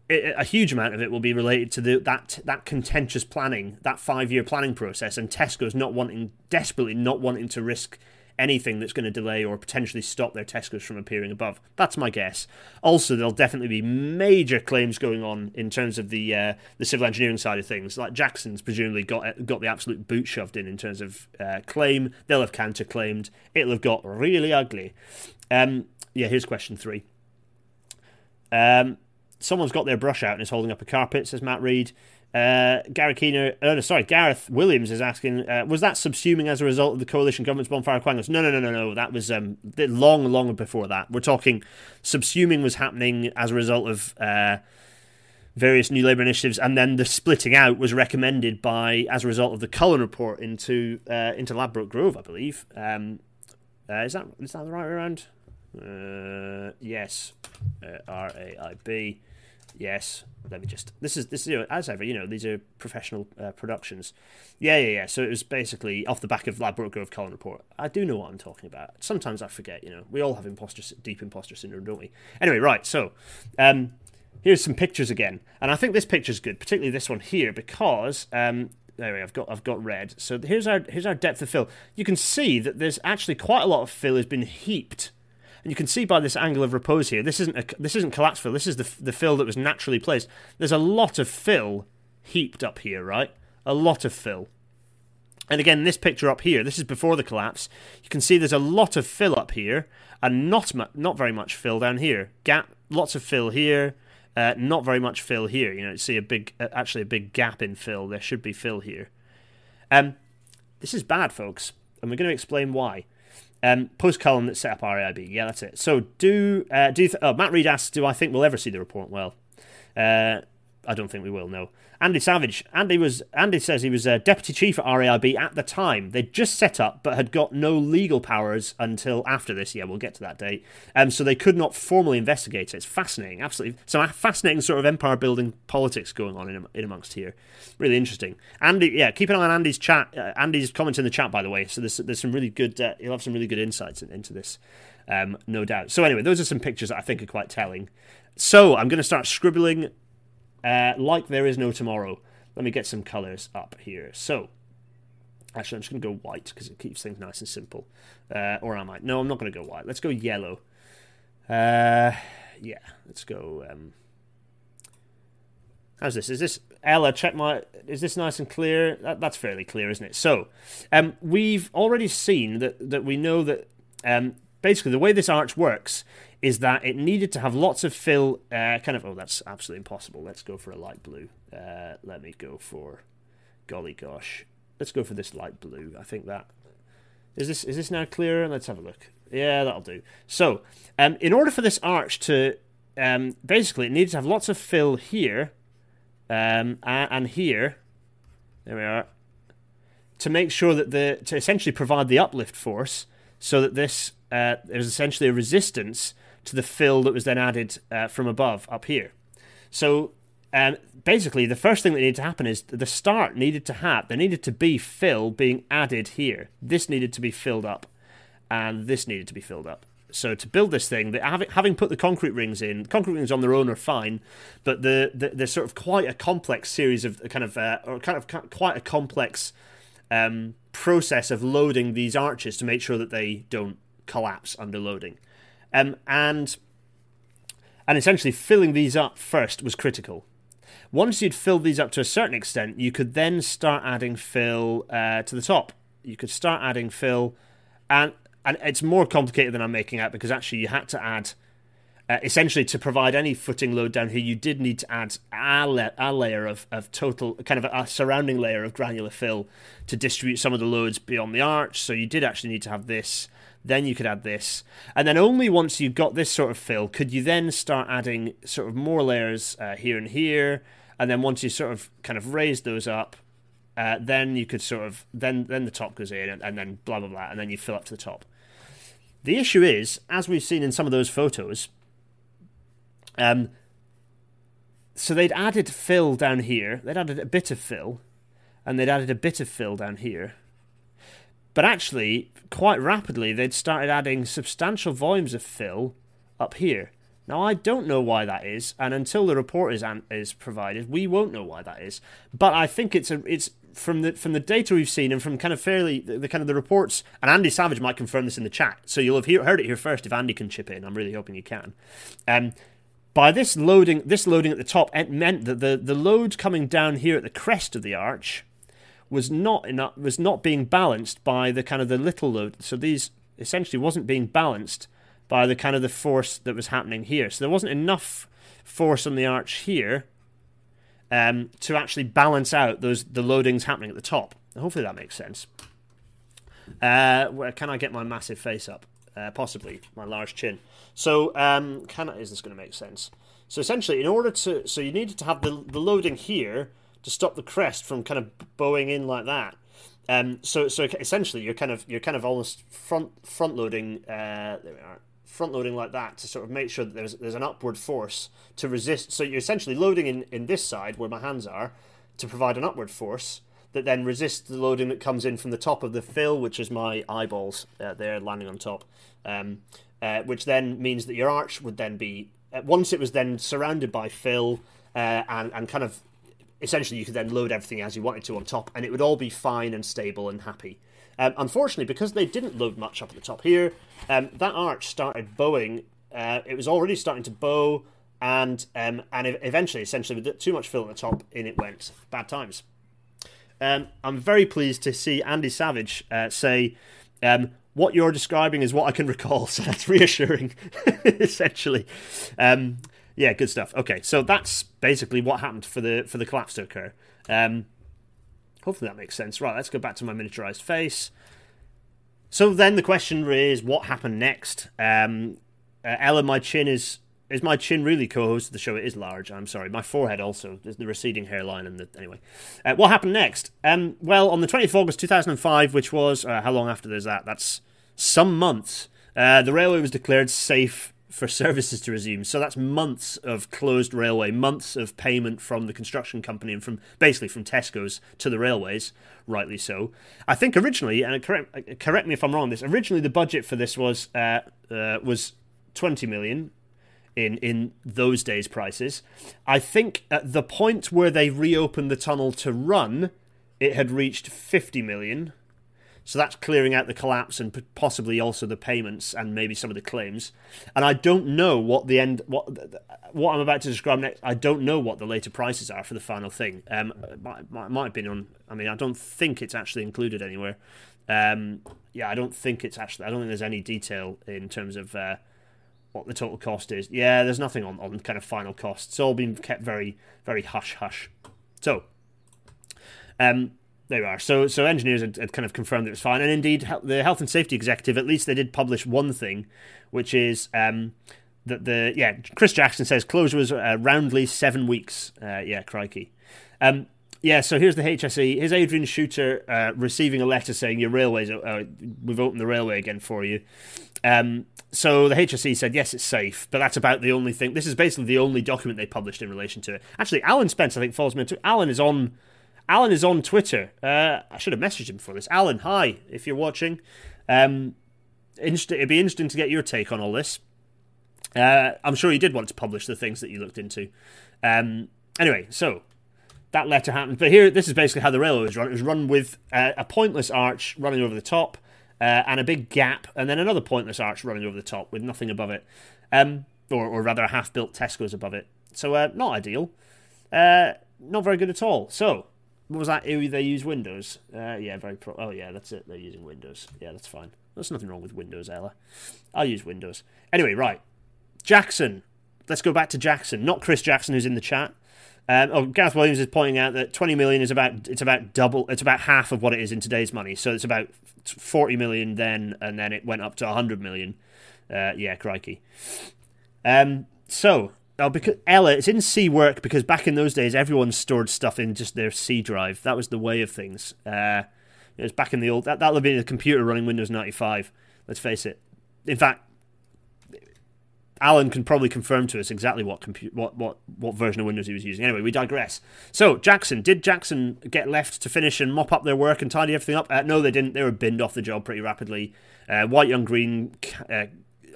it, a huge amount of it will be related to the, that that contentious planning, that five year planning process, and Tesco's not wanting desperately not wanting to risk anything that's going to delay or potentially stop their Tesco's from appearing above. That's my guess. Also, there'll definitely be major claims going on in terms of the uh, the civil engineering side of things. Like Jackson's presumably got got the absolute boot shoved in in terms of uh, claim. They'll have counterclaimed. It'll have got really ugly. Um, yeah, here's question three. Um, someone's got their brush out and is holding up a carpet, says Matt Reed. Uh, Gary Keener, no, sorry, Gareth Williams is asking, uh, was that subsuming as a result of the coalition government's bonfire of quangos? No, no, no, no, no. That was um, long, long before that. We're talking subsuming was happening as a result of uh, various new Labour initiatives, and then the splitting out was recommended by as a result of the Cullen report into uh, into Ladbroke Grove, I believe. Um, uh, is that is that the right way around? Uh, yes, R A I B. Yes, let me just. This is this is you know, as ever. You know these are professional uh, productions. Yeah, yeah, yeah. So it was basically off the back of Ladbroke Grove Cullen report. I do know what I'm talking about. Sometimes I forget. You know, we all have imposter deep imposter syndrome, don't we? Anyway, right. So, um, here's some pictures again, and I think this picture's good, particularly this one here because um, go, I've got I've got red. So here's our here's our depth of fill. You can see that there's actually quite a lot of fill has been heaped and you can see by this angle of repose here, this isn't a, this isn't collapse fill. This is the the fill that was naturally placed. There's a lot of fill heaped up here, right? A lot of fill. And again, this picture up here, this is before the collapse. You can see there's a lot of fill up here, and not not very much fill down here. Gap, lots of fill here, uh, not very much fill here. You know, you see a big, uh, actually a big gap in fill. There should be fill here. Um, this is bad, folks, and we're going to explain why. Um, post Cullen that set up RAIB. Yeah, that's it. So do uh, do th- oh, Matt Reed asks, do I think we'll ever see the report? Well, uh, I don't think we will. No. Andy Savage. Andy was. Andy says he was a deputy chief at RAIB at the time. They'd just set up, but had got no legal powers until after this. Yeah, we'll get to that date. Um, so they could not formally investigate it. It's fascinating, absolutely. Some fascinating sort of empire building politics going on in, in amongst here. Really interesting. Andy, yeah, keep an eye on Andy's chat. Uh, Andy's comments in the chat, by the way. So there's there's some really good. Uh, he'll have some really good insights in, into this, um, no doubt. So anyway, those are some pictures that I think are quite telling. So I'm going to start scribbling uh, like there is no tomorrow. Let me get some colors up here. So, Actually, I'm just going to go white because it keeps things nice and simple. Uh, or am I? No, I'm not going to go white. Let's go yellow. Uh, yeah, let's go. Um, how's this? Is this Ella? Check my. Is this nice and clear? That, that's fairly clear, isn't it? So, um, we've already seen that that we know that um, basically the way this arch works is that it needed to have lots of fill. Uh, kind of. Oh, that's absolutely impossible. Let's go for a light blue. Uh, let me go for. Golly gosh, let's go for this light blue. I think that is this is this now clearer? Let's have a look. Yeah, that'll do. So, um, in order for this arch to um, basically, it needs to have lots of fill here, um, and, here. There we are. To make sure that the to essentially provide the uplift force, so that this uh, there's essentially a resistance to the fill that was then added uh, from above up here. So um, basically, the first thing that needed to happen is the start needed to have there needed to be fill being added here. This needed to be filled up, and this needed to be filled up. So to build this thing, having, put the concrete rings in, concrete rings on their own are fine, but the, the there's sort of quite a complex series of kind of uh, or kind of quite a complex um, process of loading these arches to make sure that they don't collapse under loading, um, and and essentially filling these up first was critical once you'd filled these up to a certain extent, you could then start adding fill uh, to the top. You could start adding fill, and and it's more complicated than I'm making out because actually you had to add. Uh, essentially, to provide any footing load down here, you did need to add a, la- a layer of, of total, kind of a, a, surrounding layer of granular fill to distribute some of the loads beyond the arch. So you did actually need to have this then you could add this. And then only once you've got this sort of fill could you then start adding sort of more layers uh, here and here. And then once you sort of kind of raise those up, uh, then you could sort of then then the top goes in and, and then blah blah blah and then you fill up to the top. The issue is, as we've seen in some of those photos, um, so they'd added fill down here, they'd added a bit of fill, and they'd added a bit of fill down here. But actually, quite rapidly, they'd started adding substantial volumes of fill up here. Now, I don't know why that is, and until the report is is provided, we won't know why that is. But I think it's a it's from the from the data we've seen and from kind of fairly the, the kind of the reports. And Andy Savage might confirm this in the chat, so you'll have he- heard it here first. If Andy can chip in, I'm really hoping you can. Um, by this loading, this loading at the top it meant that the the load coming down here at the crest of the arch was not enough, was not being balanced by the kind of the little load. So these essentially wasn't being balanced by the kind of the force that was happening here. So there wasn't enough force on the arch here um, to actually balance out those the loadings happening at the top. Hopefully that makes sense. Uh, where can I get my massive face up? Uh, possibly my large chin. So um, can I, is this going to make sense? So essentially, in order to so you needed to have the the loading here to stop the crest from kind of bowing in like that. Um, so so essentially you're kind of you're kind of almost front front loading. Uh, there we are. Front loading like that to sort of make sure that there's there's an upward force to resist. So you're essentially loading in, in this side where my hands are to provide an upward force that then resists the loading that comes in from the top of the fill, which is my eyeballs uh, there landing on top. Um, uh, which then means that your arch would then be uh, once it was then surrounded by fill uh, and and kind of essentially you could then load everything as you wanted to on top, and it would all be fine and stable and happy. Um, unfortunately, because they didn't load much up at the top here, um, that arch started bowing. Uh, it was already starting to bow, and um, and eventually, essentially, with too much fill at the top, in it went. Bad times. Um, I'm very pleased to see Andy Savage uh, say, um, "What you're describing is what I can recall." So that's reassuring, essentially. Yeah, good stuff. Okay, so that's basically what happened for the for the collapse to occur. Um, hopefully that makes sense. Right, let's go back to my miniaturized face. So then the question is, what happened next? Um, uh, Ella, my chin is is my chin really co-host of the show? It is large. I'm sorry. My forehead also. There's the receding hairline and the anyway. Uh, what happened next? Um, well, on the 20th of August 2005, which was uh, how long after there's that? That's some months. Uh, the railway was declared safe for services to resume. So that's months of closed railway, months of payment from the construction company and from basically from Tesco's to the railways, rightly so. I think originally, and correct, correct me if I'm wrong, this originally the budget for this was uh, uh, was 20 million in in those days prices. I think at the point where they reopened the tunnel to run, it had reached 50 million So that's clearing out the collapse and possibly also the payments and maybe some of the claims. And I don't know what the end what what I'm about to describe next. I don't know what the later prices are for the final thing. Um, might, might, might have been on. I mean, I don't think it's actually included anywhere. Um, yeah, I don't think it's actually. I don't think there's any detail in terms of uh, what the total cost is. Yeah, there's nothing on on kind of final costs. It's all been kept very very hush hush. So, um, we are. So, so engineers had, had, kind of confirmed it was fine, and indeed, the health and safety executive at least they did publish one thing, which is um, that the yeah Chris Jackson says closure was uh, roundly seven weeks. Uh, yeah, crikey. Um, yeah, so here's the HSE. Here's Adrian Shooter uh, receiving a letter saying your railways, uh, we've opened the railway again for you. Um, so the HSE said yes, it's safe, but that's about the only thing. This is basically the only document they published in relation to it. Actually, Alan Spence, I think, falls too. Alan is on Alan is on Twitter. Uh, I should have messaged him for this. Alan, hi, if you're watching. Um, it'd be interesting to get your take on all this. Uh, I'm sure you did want to publish the things that you looked into. Um, anyway, so that letter happened. But here, this is basically how the railway was run. It was run with uh, a pointless arch running over the top uh, and a big gap, and then another pointless arch running over the top with nothing above it. Um, or, or rather, a half built Tesco's above it. So, uh, not ideal. Uh, not very good at all. So, what was that? Who they use Windows. Uh, yeah, very pro. Oh yeah, that's it. They're using Windows. Yeah, that's fine. There's nothing wrong with Windows, Ella. I'll use Windows. Anyway, right. Jackson. Let's go back to Jackson, not Chris Jackson, who's in the chat. Um, oh, Gareth Williams is pointing out that 20 million is about it's about double it's about half of what it is in today's money. So it's about 40 million then, and then it went up to 100 million. Uh, yeah, crikey. Um, so Oh, because Ella, it's in C work because back in those days, everyone stored stuff in just their C drive. That was the way of things. Uh, it was back in the old. That that'll be a computer running Windows ninety five. Let's face it. In fact, Alan can probably confirm to us exactly what compu- what what what version of Windows he was using. Anyway, we digress. So Jackson, did Jackson get left to finish and mop up their work and tidy everything up? Uh, no, they didn't. They were binned off the job pretty rapidly. Uh, White Young Green uh,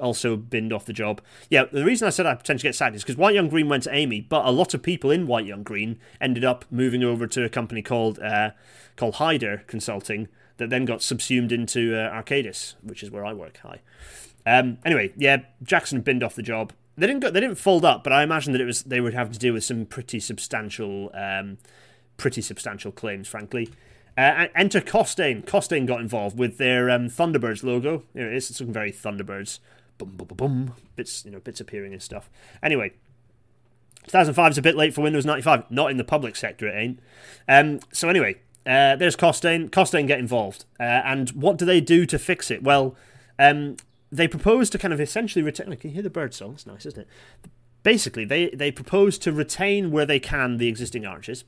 also binned off the job. Yeah, the reason I said I potentially get sacked is because White Young Green went to Amey, but a lot of people in White Young Green ended up moving over to a company called uh, called Hyder Consulting that then got subsumed into uh, Arcadis, which is where I work. Hi. Um, anyway, yeah, Jackson binned off the job. They didn't go, they didn't fold up, but I imagine that it was they would have to deal with some pretty substantial, um, pretty substantial claims, frankly. Uh, enter Costain. Costain got involved with their um, Thunderbirds logo. Here it is. It's looking very Thunderbirds boom, boom, boom, boom, bits, you know, bits appearing and stuff. Anyway, 2005 is a bit late for Windows 95. Not in the public sector, it ain't. Um, so anyway, uh, there's Costain. Costain get involved, uh, and what do they do to fix it? Well, um, they propose to kind of essentially retain. Can you hear the bird song? It's nice, isn't it? Basically, they they propose to retain where they can the existing arches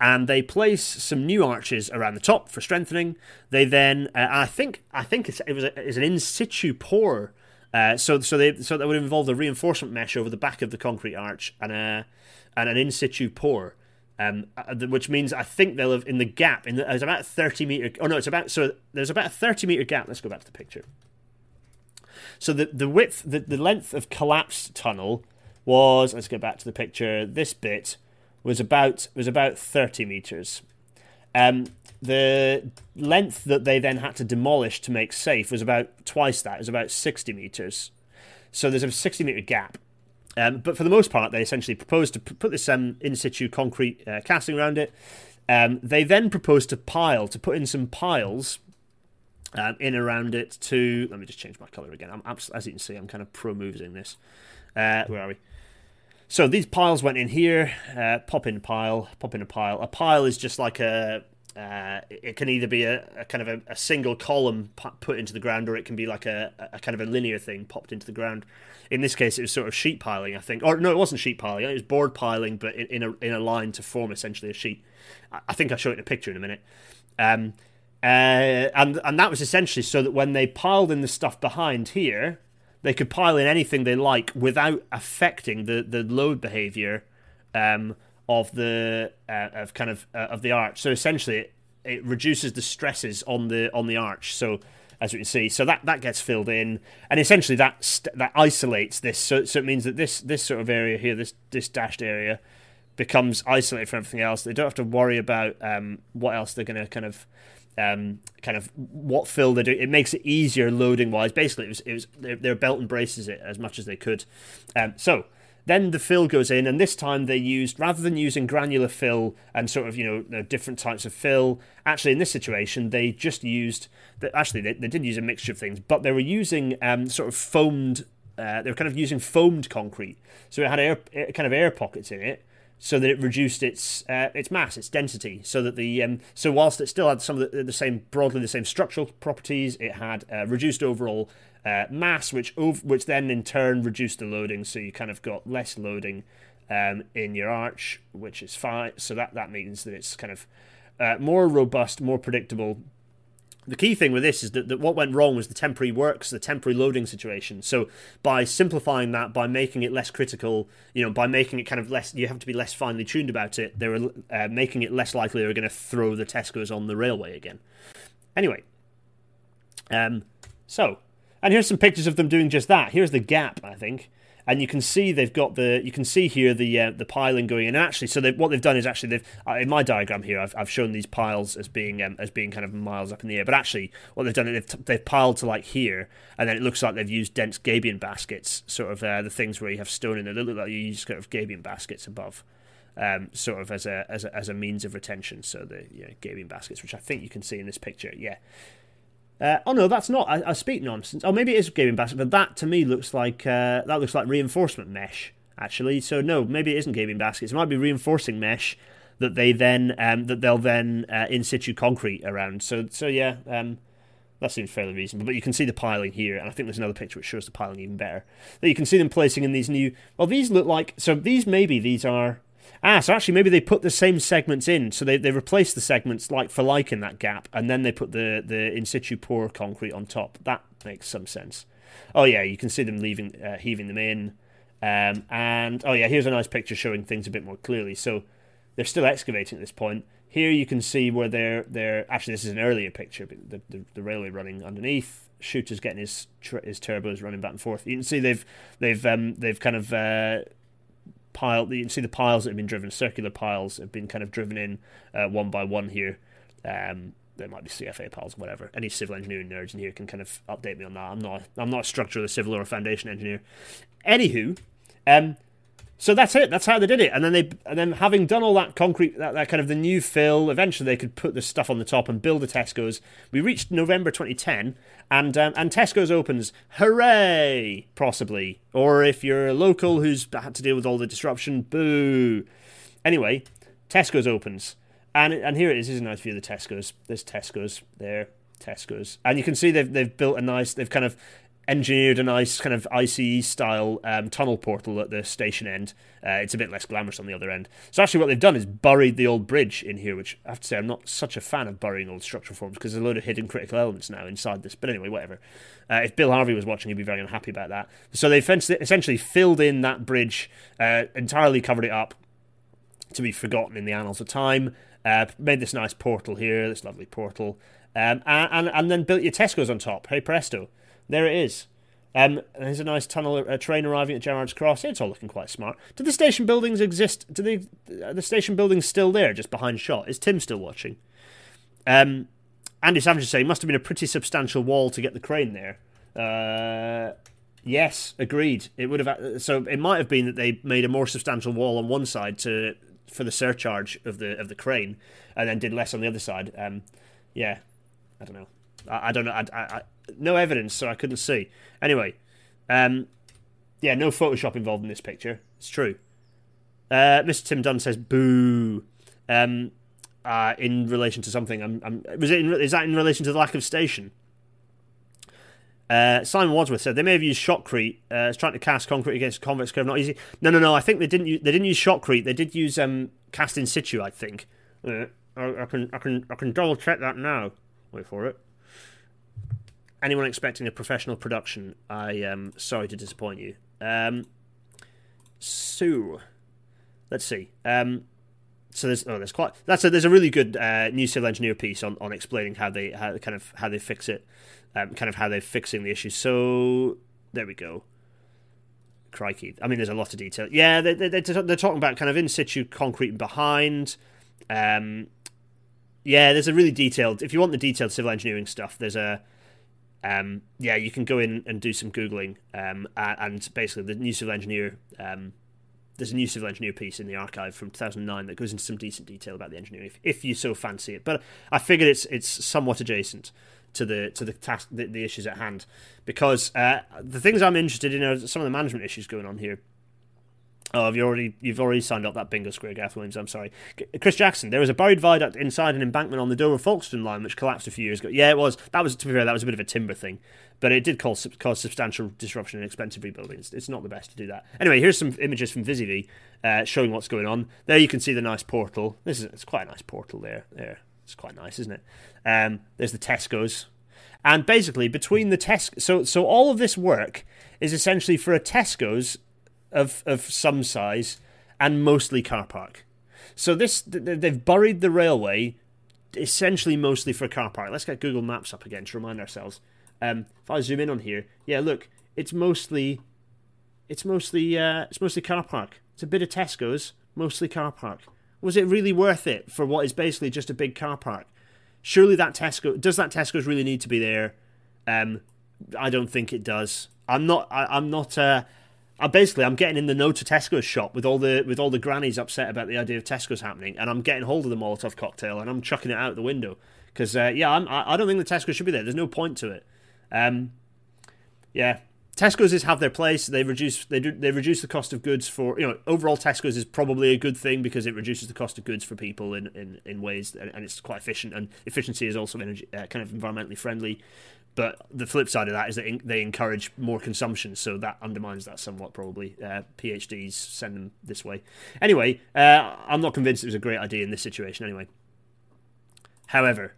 and they place some new arches around the top for strengthening. They then, uh, I think, I think it was a, an in situ pour. Uh, so, so they, so that would involve the reinforcement mesh over the back of the concrete arch and a, and an in situ pour. Um, uh, which means I think they'll have in the gap in the, it's about thirty meter. Oh no, it's about so there's about a thirty meter gap. Let's go back to the picture. So the the width, the, the length of collapsed tunnel was. Let's get back to the picture. This bit was about was about 30 meters. Um, the length that they then had to demolish to make safe was about twice that. It was about 60 meters. So there's a 60 meter gap. Um, but for the most part, they essentially proposed to put this um, in situ concrete uh, casting around it. Um, they then proposed to pile, to put in some piles um, in around it to. Let me just change my colour again. I'm, as you can see, I'm kind of pro moving this. Uh, where are we? So these piles went in here. Uh, pop in a pile, pop in a pile. A pile is just like a. Uh, it can either be a, a kind of a, a, single column put into the ground, or it can be like a, a kind of a linear thing popped into the ground. In this case, it was sort of sheet piling, I think. Or no, it wasn't sheet piling. It was bored piling, but in, in a in a line to form essentially a sheet. I, I think I'll show it in a picture in a minute. Um, uh, and and that was essentially so that when they piled in the stuff behind here, they could pile in anything they like without affecting the the load behavior um, of the uh, of kind of uh, of the arch. So essentially, it, it reduces the stresses on the on the arch. So as you can see, so that that gets filled in, and essentially that st- that isolates this. So so it means that this this sort of area here, this this dashed area, becomes isolated from everything else. They don't have to worry about um, what else they're going to kind of um, kind of what fill they do. It makes it easier loading wise. Basically, it was, it was their, their belt embraces it as much as they could. Um, so then the fill goes in, and this time they used rather than using granular fill and sort of you know different types of fill. Actually, in this situation, they just used that. Actually, they, they did use a mixture of things, but they were using um, sort of foamed. Uh, they were kind of using foamed concrete, so it had air, kind of air pockets in it so that it reduced its uh, its mass, its density, so that the um, so whilst it still had some of the, the same broadly the same structural properties, it had uh, reduced overall uh, mass, which ov- which then in turn reduced the loading, so you kind of got less loading um, in your arch, which is fine. So that that means that it's kind of uh, more robust, more predictable, the key thing with this is that, that what went wrong was the temporary works, the temporary loading situation. So by simplifying that, by making it less critical, you know, by making it kind of less, you have to be less finely tuned about it. They're uh, making it less likely they're going to throw the Tesco's on the railway again. Anyway, um, so and here's some pictures of them doing just that. Here's the gap, I think and you can see they've got the you can see here the uh, the piling going in. And actually, so what they've done is actually they've uh, in my diagram here I've, I've shown these piles as being um, as being kind of miles up in the air, but actually what they've done is they've, they've piled to like here, and then it looks like they've used dense gabion baskets, sort of uh, the things where you have stone in it. They look like you use kind of gabion baskets above. Um, sort of as a, as a as a means of retention, so the you know, gabion baskets, which I think you can see in this picture, yeah. Uh, oh no, that's not. I, I, speak nonsense. Oh, maybe it is gabion basket, but that to me looks like uh, that looks like reinforcement mesh actually. So no, maybe it isn't gabion baskets. It might be reinforcing mesh that they then um, that they'll then uh, in situ concrete around. So so yeah, um, that seems fairly reasonable. But you can see the piling here, and I think there's another picture which shows the piling even better. That you can see them placing in these new. Well, these look like so. These maybe these are Ah, so actually maybe they put the same segments in. So they, they replaced the segments like for like in that gap, and then they put the, the in situ pour concrete on top. That makes some sense. Oh yeah, you can see them leaving, uh, heaving them in. Um, and oh yeah, here's a nice picture showing things a bit more clearly. So they're still excavating at this point. Here you can see where they're they're actually this is an earlier picture, but the, the, the railway running underneath. Shooter's getting his his turbos running back and forth. You can see they've they've um, they've kind of uh, pile. You can see the piles that have been driven, circular piles have been kind of driven in uh, one by one here. Um, there might be CFA piles, whatever. Any civil engineering nerds in here can kind of update me on that. I'm not. I'm not a structural, civil, or a foundation engineer. Anywho, um, so that's it. That's how they did it. And then they, and then having done all that concrete, that, that kind of the new fill, eventually they could put the stuff on the top and build the Tesco's. We reached November 2010, and um, and Tesco's opens. Hooray! Possibly, or if you're a local who's had to deal with all the disruption, boo. Anyway, Tesco's opens, and and here it is. Is a nice view of the Tesco's. There's Tesco's there. Tesco's, and you can see they've they've built a nice. They've kind of engineered a nice kind of ICE style um, tunnel portal at the station end. Uh, it's a bit less glamorous on the other end. So actually, what they've done is buried the old bridge in here, which I have to say I'm not such a fan of burying old structural forms because there's a load of hidden critical elements now inside this. But anyway, whatever. Uh, if Bill Harvey was watching, he'd be very unhappy about that. So they've essentially filled in that bridge, uh, entirely covered it up to be forgotten in the annals of time. Uh, made this nice portal here, this lovely portal, um, and, and and then built your Tesco's on top. Hey presto! There it is. Um, there's a nice tunnel, a train arriving at Gerrards Cross. It's all looking quite smart. Do the station buildings exist? Do they, the station buildings still there, just behind shot? Is Tim still watching? Um, Andy Savage is saying must have been a pretty substantial wall to get the crane there. Uh, yes, agreed. It would have. So it might have been that they made a more substantial wall on one side to for the surcharge of the of the crane, and then did less on the other side. Um, yeah, I don't know. I, I don't know. I, I, no evidence, so I couldn't see. Anyway, um, yeah, no Photoshop involved in this picture. It's true. Uh, Mr. Tim Dunn says boo. Um, uh, in relation to something, I'm, I'm, was it? In, is that in relation to the lack of station? Uh, Simon Wadsworth said they may have used shotcrete. Uh, trying to cast concrete against a convex curve not easy. No, no, no. I think they didn't. Use, they didn't use shotcrete. They did use um, cast in situ. I think. Uh, I, I, can, I can, I can double check that now. Wait for it anyone expecting a professional production, I am sorry to disappoint you. Um, so, let's see. Um, so there's oh there's quite that's a there's a really good uh, new civil engineer piece on, on explaining how they how kind of how they fix it, um, kind of how they're fixing the issue. So there we go. crikey. I mean, there's a lot of detail. Yeah, they, they, they're talking about kind of in situ concrete behind. Um, yeah, there's a really detailed. If you want the detailed civil engineering stuff, there's a. Um, yeah, you can go in and do some googling, um, and basically the new civil engineer. Um, there's a new civil engineer piece in the archive from 2009 that goes into some decent detail about the engineering, if, if you so fancy it. But I figured it's it's somewhat adjacent to the to the task the, the issues at hand because uh, the things I'm interested in are some of the management issues going on here. Oh, you've you already you've already signed up that bingo square, Gaff Williams? I'm sorry, Chris Jackson. There was a buried viaduct inside an embankment on the Dover Folkestone line which collapsed a few years ago. Yeah, it was. That was to be fair, that was a bit of a timber thing, but it did cause cause substantial disruption and expensive rebuilding. It's, it's, not the best to do that. Anyway, here's some images from VisiV uh, showing what's going on. There you can see the nice portal. This is it's quite a nice portal there. There, it's quite nice, isn't it? Um, there's the Tesco's and basically, between the Tesco, so so all of this work is essentially for a Tesco's of of some size and mostly car park. So this they've buried the railway essentially mostly for car park. Let's get Google Maps up again to remind ourselves. Um, if I zoom in on here, yeah, look, it's mostly it's mostly uh, it's mostly car park. It's a bit of Tesco's, mostly car park. Was it really worth it for what is basically just a big car park? surely that Tesco does that Tesco's really need to be there? Um, I don't think it does. I'm not. I, am not. Uh, I basically I'm getting in the no to Tesco's shop with all the with all the grannies upset about the idea of Tesco's happening, and I'm getting hold of the Molotov cocktail and I'm chucking it out the window because uh, yeah, I'm, I, I don't think the Tesco should be there. There's no point to it. Um, yeah, Tesco's is have their place. They reduce they do they reduce the cost of goods for you know overall Tesco's is probably a good thing because it reduces the cost of goods for people in in, in ways and, and it's quite efficient and efficiency is also energy, uh, kind of environmentally friendly. But the flip side of that is that they encourage more consumption, so that undermines that somewhat. Probably uh, PhDs send them this way. Anyway, uh, I'm not convinced it was a great idea in this situation. Anyway, however,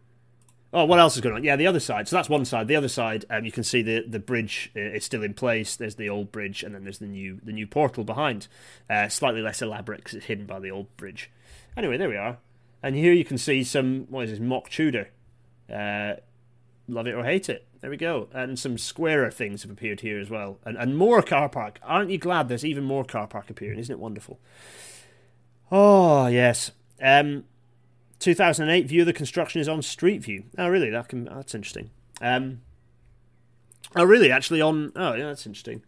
Oh, what else is going on? Yeah, the other side. So that's one side. The other side, um, you can see the the bridge uh, is still in place. There's the old bridge, and then there's the new the new portal behind. Uh, slightly less elaborate because it's hidden by the old bridge. Anyway, there we are. And here you can see some what is this mock Tudor. Uh, love it or hate it. There we go. And some squarer things have appeared here as well, and and more car park. Aren't you glad there's even more car park appearing? Isn't it wonderful? Oh yes. Um, 2008 view of the construction is on Street View. Oh, really? That can that's interesting. Um, oh, really? Actually, on oh yeah, that's interesting.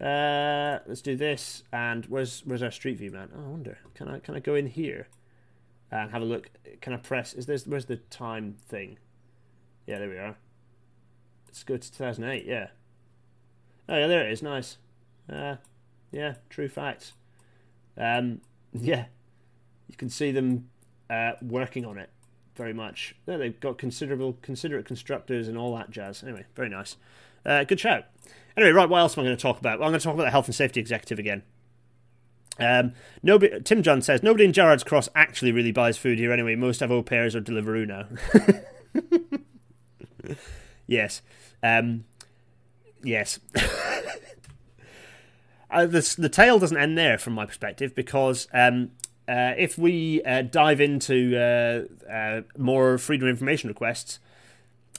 Uh, let's do this. And where's where's our Street View, man? Oh, I wonder. Can I can I go in here and have a look? Can I press? Is this where's the time thing? Yeah, there we are. Let's go to 2008. Yeah. Oh yeah, there it is. Nice. Uh, yeah, true facts. Um, yeah, you can see them uh, working on it very much. Yeah, they've got considerable, considerate constructors and all that jazz. Anyway, very nice. Uh, good shout. Anyway, right, what else am I going to talk about? Well, I'm going to talk about the health and safety executive again. Um, nobody, Tim John says nobody in Gerrards Cross actually really buys food here anyway. Most have au pairs or Deliveroo now. yes, um, yes. uh, the the tale doesn't end there from my perspective because um, uh, if we uh, dive into uh, uh, more freedom of information requests,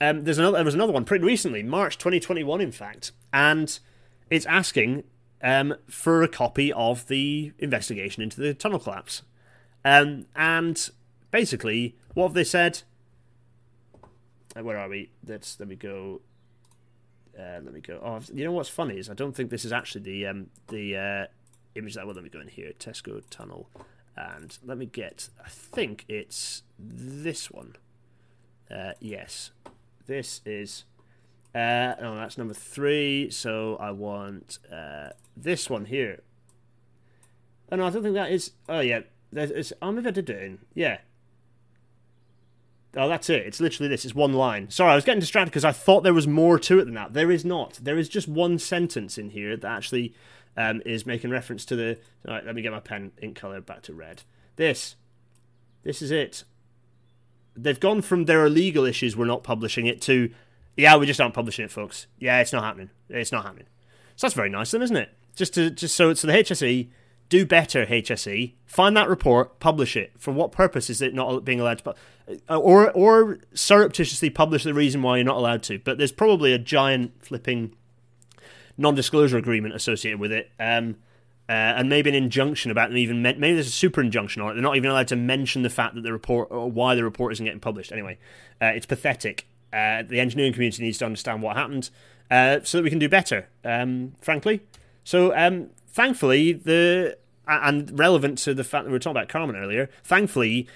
um, there's another. There was another one pretty recently, March 2021, in fact, and it's asking um, for a copy of the investigation into the tunnel collapse. Um, and basically, what have they said? Where are we? Let's let me go. Uh, let me go. Oh, you know what's funny is I don't think this is actually the um, the uh, image that. Well, let me go in here. Tesco tunnel and let me get, I think it's this one. Uh, yes, this is, uh, oh, that's number three. So I want uh, this one here. Oh, no, I don't think that is, oh, yeah, there's, oh, maybe I did it in, yeah. Oh, that's it. It's literally this. It's one line. Sorry, I was getting distracted because I thought there was more to it than that. There is not. There is just one sentence in here that actually um, is making reference to the. All right, let me get my pen ink color back to red. This, this is it. They've gone from there are legal issues. We're not publishing it to, yeah, we just aren't publishing it, folks. Yeah, it's not happening. It's not happening. So that's very nice, then, isn't it? Just to just so so the HSE do better, HSE. Find that report, publish it. For what purpose is it not being allowed to? Uh, or or surreptitiously publish the reason why you're not allowed to. But there's probably a giant flipping non-disclosure agreement associated with it. Um, uh, and maybe an injunction about them even maybe there's a super injunction on it. They're not even allowed to mention the fact that the report or why the report isn't getting published. Anyway, uh, it's pathetic. Uh, the engineering community needs to understand what happened uh, so that we can do better. Um, frankly, so um, thankfully the and relevant to the fact that we were talking about Carmen earlier. Thankfully,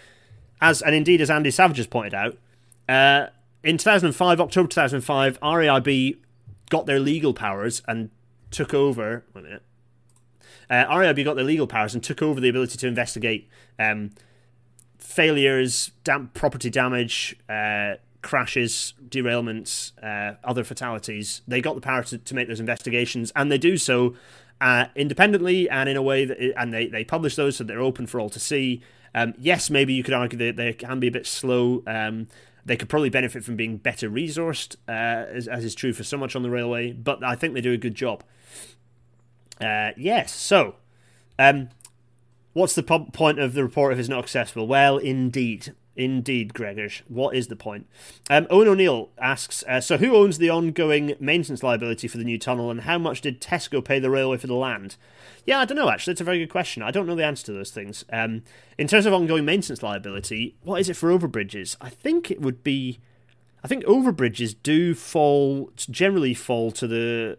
as and indeed as Andy Savage has pointed out, uh, in 2005, October 2005, RAIB got their legal powers and took over. Wait a minute uh, RAIB got their legal powers and took over the ability to investigate um, failures, property damage, uh, crashes, derailments, uh, other fatalities. They got the power to, to make those investigations, and they do so uh, independently and in a way that, it, and they, they publish those so they're open for all to see. Um, yes, maybe you could argue that they can be a bit slow. Um, they could probably benefit from being better resourced, uh, as, as, is true for so much on the railway, but I think they do a good job. Uh, yes, so um, what's the po- point of the report if it's not accessible? Well, indeed. Indeed, Gregors. What is the point? Um, Owen O'Neill asks uh, So, who owns the ongoing maintenance liability for the new tunnel, and how much did Tesco pay the railway for the land? Yeah, I don't know, actually. It's a very good question. I don't know the answer to those things. Um, in terms of ongoing maintenance liability, what is it for overbridges? I think it would be. I think overbridges do fall, generally fall to the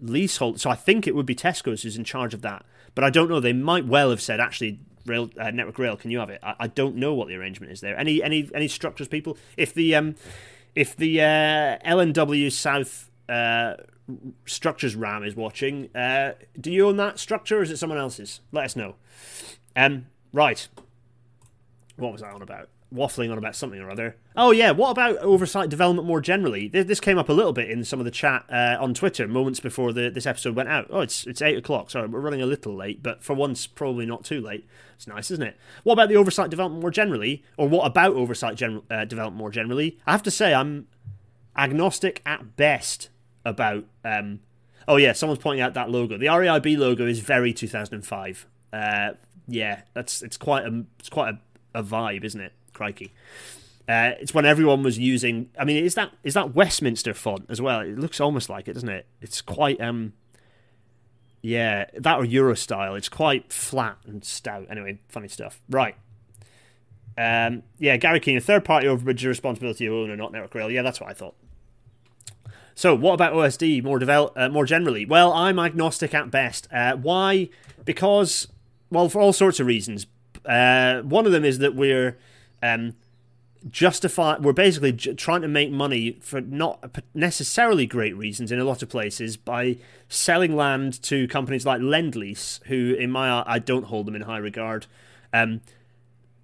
leasehold. So I think it would be Tesco's who's in charge of that. But I don't know. They might well have said, actually, Rail uh, Network Rail, can you have it? I, I, don't know what the arrangement is there. Any any any structures, people? If the um, if the uh, LNW South uh, structures RAM is watching, uh, do you own that structure, or is it someone else's? Let us know. Um, right. What was I on about? Waffling on about something or other. Oh yeah, what about over-site development more generally? This came up a little bit in some of the chat uh, on Twitter moments before the, this episode went out. Oh, it's it's eight o'clock. Sorry, we're running a little late, but for once, probably not too late. It's nice, isn't it? What about the over-site development more generally, or what about oversight gen- uh, development more generally? I have to say, I'm agnostic at best about. Um, oh yeah, someone's pointing out that logo. The RAIB logo is very 2005. Uh, yeah, that's it's quite a it's quite a, a vibe, isn't it? Crikey. Uh, it's when everyone was using. I mean, is that is that Westminster font as well? It looks almost like it, doesn't it? It's quite um, yeah, that or Eurostile. It's quite flat and stout. Anyway, funny stuff. Right. Um, yeah, Gary Keane, third party overbridge responsibility of owner, not Network Rail. Yeah, that's what I thought. So, what about OSD more develop, uh, more generally? Well, I'm agnostic at best. Uh, why? Because, well, for all sorts of reasons. Uh, one of them is that we're um, justify we're basically j- trying to make money for not necessarily great reasons in a lot of places by selling land to companies like Lendlease who in my I don't hold them in high regard um,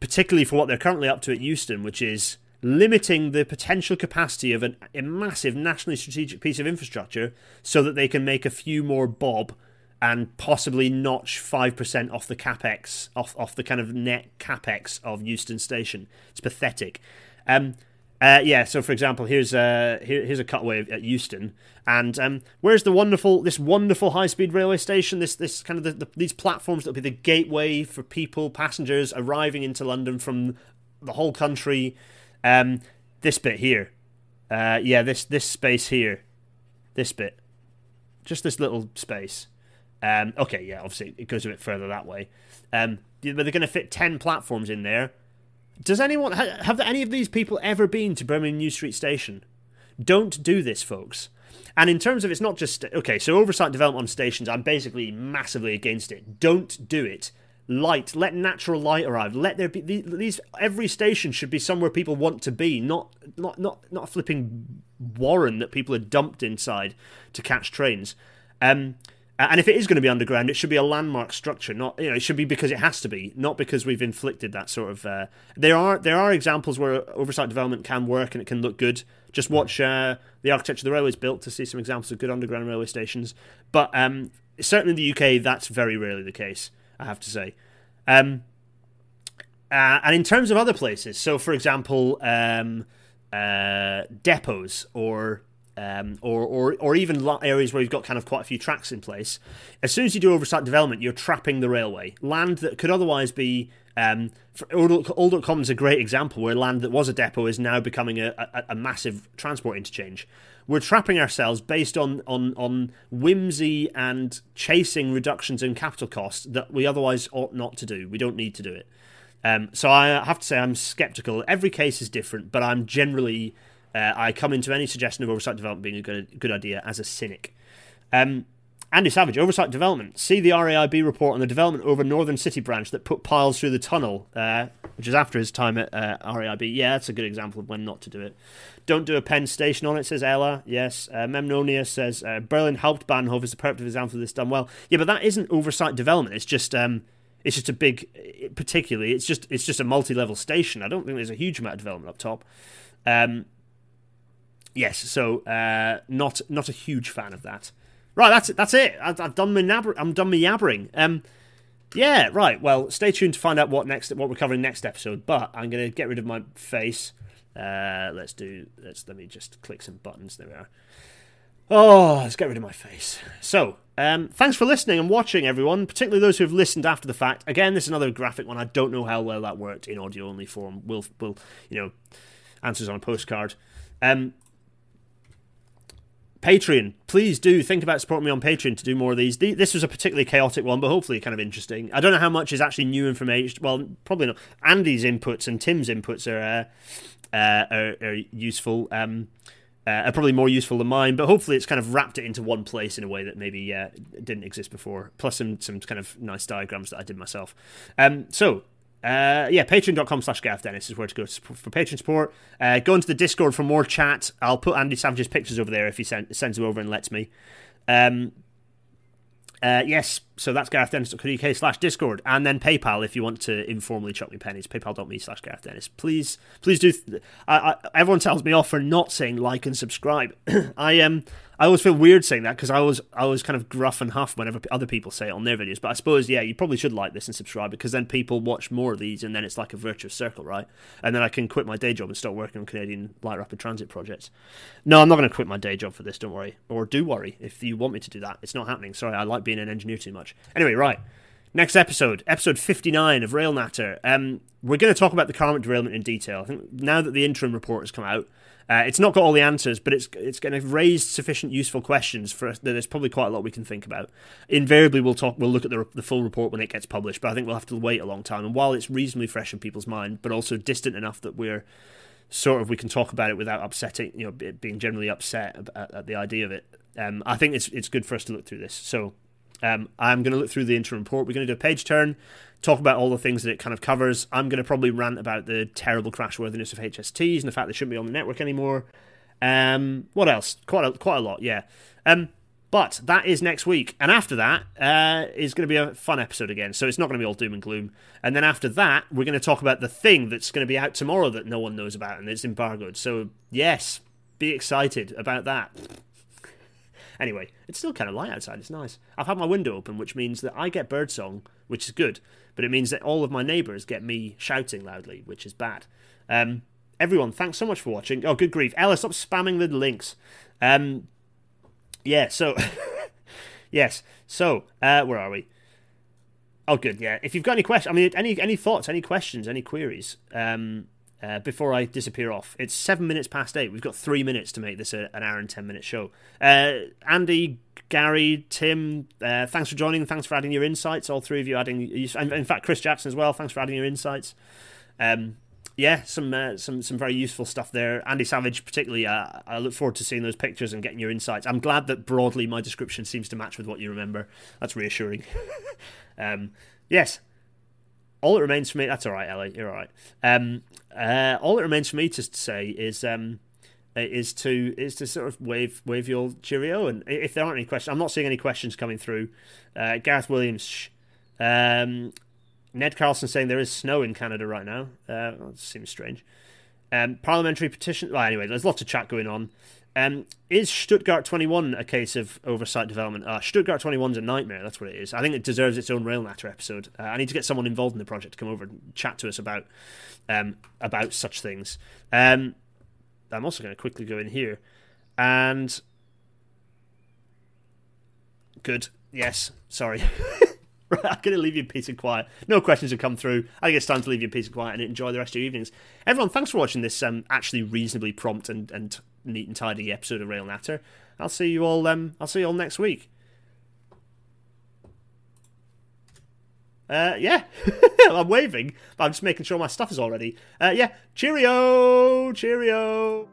particularly for what they're currently up to at Euston which is limiting the potential capacity of an, a massive nationally strategic piece of infrastructure so that they can make a few more bob and possibly notch 5% off the capex, off, off the kind of net capex of Euston Station. It's pathetic. Um, uh, yeah, so for example, here's a, here, here's a cutaway at Euston, and um, where's the wonderful this wonderful high speed railway station? This this kind of the, the, these platforms that will be the gateway for people, passengers arriving into London from the whole country. Um, this bit here, uh, yeah, this this space here, this bit, just this little space. Um, okay, yeah, obviously it goes a bit further that way. Um, but they're going to fit 10 platforms in there. Does anyone, have any of these people ever been to Birmingham New Street Station? Don't do this, folks. And in terms of it's not just, okay, so over-site development on stations, I'm basically massively against it. Don't do it. Light, let natural light arrive. Let there be these. Every station should be somewhere people want to be, not not not not a flipping warren that people are dumped inside to catch trains. Um, and if it is going to be underground, it should be a landmark structure. Not you know, it should be because it has to be, not because we've inflicted that sort of. Uh, there are there are examples where over-site development can work and it can look good. Just watch uh, the architecture of the railways built to see some examples of good underground railway stations. But um, certainly in the UK, that's very rarely the case. I have to say. Um, uh, and in terms of other places, so for example, um, uh, depots or um, or, or, or even areas where you've got kind of quite a few tracks in place. As soon as you do over-site development, you're trapping the railway. Land that could otherwise be Um, All.com is a great example where land that was a depot is now becoming a, a, a massive transport interchange. We're trapping ourselves based on, on, on whimsy and chasing reductions in capital costs that we otherwise ought not to do. We don't need to do it. Um, so I have to say I'm skeptical. Every case is different, but I'm generally uh, I come into any suggestion of over-site development being a good good idea as a cynic. Um, Andy Savage, Over-site Development. See the RAIB report on the development over Northern City branch that put piles through the tunnel, uh, which is after his time at uh, RAIB. Yeah, that's a good example of when not to do it. Don't do a Penn station on it, says Ella. Yes. Uh, Memnonia says uh, Berlin Hauptbahnhof is the perfect example of this done well. Yeah, but that isn't over-site development. It's just. Um, it's just a big, particularly. It's just it's just a multi-level station. I don't think there's a huge amount of development up top. Um, yes, so uh, not not a huge fan of that. Right, that's it. That's it. I've, I've done my nabber- I'm done my yabbering. Um, yeah, right. Well, stay tuned to find out what next what we're covering next episode. But I'm to get rid of my face. Uh, let's do. Let's let me just click some buttons. There we are. Oh, let's get rid of my face. So, um, thanks for listening and watching, everyone. Particularly those who have listened after the fact. Again, this is another graphic one. I don't know how well that worked in audio only form. We'll, we'll you know answers on a postcard. Um, Patreon, please do think about supporting me on Patreon to do more of these. This was a particularly chaotic one, but hopefully kind of interesting. I don't know how much is actually new information. Well, probably not. Andy's inputs and Tim's inputs are uh, uh, are, are, useful. Um, uh, are probably more useful than mine, but hopefully it's kind of wrapped it into one place in a way that maybe uh, didn't exist before. Plus some some kind of nice diagrams that I did myself. Um, so uh, yeah, patreon.com slash Dennis is where to go for patron support. Uh, go into the Discord for more chat. I'll put Andy Savage's pictures over there if he send, sends them over and lets me. Um, uh, yes, so that's garethdennis.co.uk slash Discord, and then PayPal if you want to informally chuck me pennies. PayPal.me slash Gareth Dennis. Please, please do. Th- I, I, everyone tells me off for not saying like and subscribe. I um, I always feel weird saying that because I was I was kind of gruff and huff whenever other people say it on their videos. But I suppose yeah, you probably should like this and subscribe because then people watch more of these, and then it's like a virtuous circle, right? And then I can quit my day job and start working on Canadian light rapid transit projects. No, I'm not going to quit my day job for this. Don't worry, or do worry if you want me to do that. It's not happening. Sorry, I like being an engineer too much. Anyway, right. Next episode, episode 59 of Rail Natter. Um, we're going to talk about the Carmont derailment in detail. I think now that the interim report has come out, uh, it's not got all the answers, but it's it's going to raise sufficient useful questions for us that there's probably quite a lot we can think about. Invariably, we'll talk, we'll look at the, the full report when it gets published, but I think we'll have to wait a long time. And while it's reasonably fresh in people's mind, but also distant enough that we're sort of we can talk about it without upsetting, you know, being generally upset at, at the idea of it. Um, I think it's it's good for us to look through this. So um, I'm going to look through the interim report. We're going to do a page turn, talk about all the things that it kind of covers. I'm going to probably rant about the terrible crashworthiness of HSTs and the fact they shouldn't be on the network anymore. Um, what else? Quite a, quite a lot, yeah. Um, but that is next week, and after that uh, is going to be a fun episode again. So it's not going to be all doom and gloom. And then after that, we're going to talk about the thing that's going to be out tomorrow that no one knows about, and it's embargoed. So yes, be excited about that. Anyway, it's still kind of light outside. It's nice. I've had my window open, which means that I get birdsong, which is good, but it means that all of my neighbours get me shouting loudly, which is bad. Um, everyone, thanks so much for watching. Oh, good grief. Ella, stop spamming the links. Um, yeah, so. yes, so, uh, where are we? Oh, good. Yeah. If you've got any questions, I mean, any any thoughts, any questions, any queries, um, uh, before I disappear off. It's seven minutes past eight. We've got three minutes to make this a, an hour and ten minute show. Uh, Andy, Gary, Tim, uh, thanks for joining. Thanks for adding your insights. All three of you adding. In fact, Chris Jackson as well. Thanks for adding your insights. Um, yeah, some uh, some some very useful stuff there. Andy Savage, particularly, uh, I look forward to seeing those pictures and getting your insights. I'm glad that broadly my description seems to match with what you remember. That's reassuring. um, yes, all it remains for me. That's all right, Ellie. You're all right. Um, uh, all it remains for me to say is um, is to is to sort of wave wave your cheerio. And if there aren't any questions, I'm not seeing any questions coming through. Uh, Gareth Williams, shh. Um, Ned Carlson saying there is snow in Canada right now. Uh, that seems strange. Um, parliamentary petition. Well, anyway, there's lots of chat going on. Um, is Stuttgart 21 a case of over-site development? Uh, Stuttgart 21 is a nightmare. That's what it is. I think it deserves its own Rail Natter episode. Uh, I need to get someone involved in the project to come over and chat to us about um, about such things. Um, I'm also going to quickly go in here and good. Yes, sorry. Right, I'm going to leave you in peace and quiet. No questions have come through. I think it's time to leave you in peace and quiet and enjoy the rest of your evenings. Everyone, thanks for watching this um, actually reasonably prompt and, and neat and tidy episode of Rail Natter. I'll see you all. Um, I'll see you all next week. Uh, yeah, I'm waving, but I'm just making sure my stuff is all ready. Uh, yeah, cheerio, cheerio.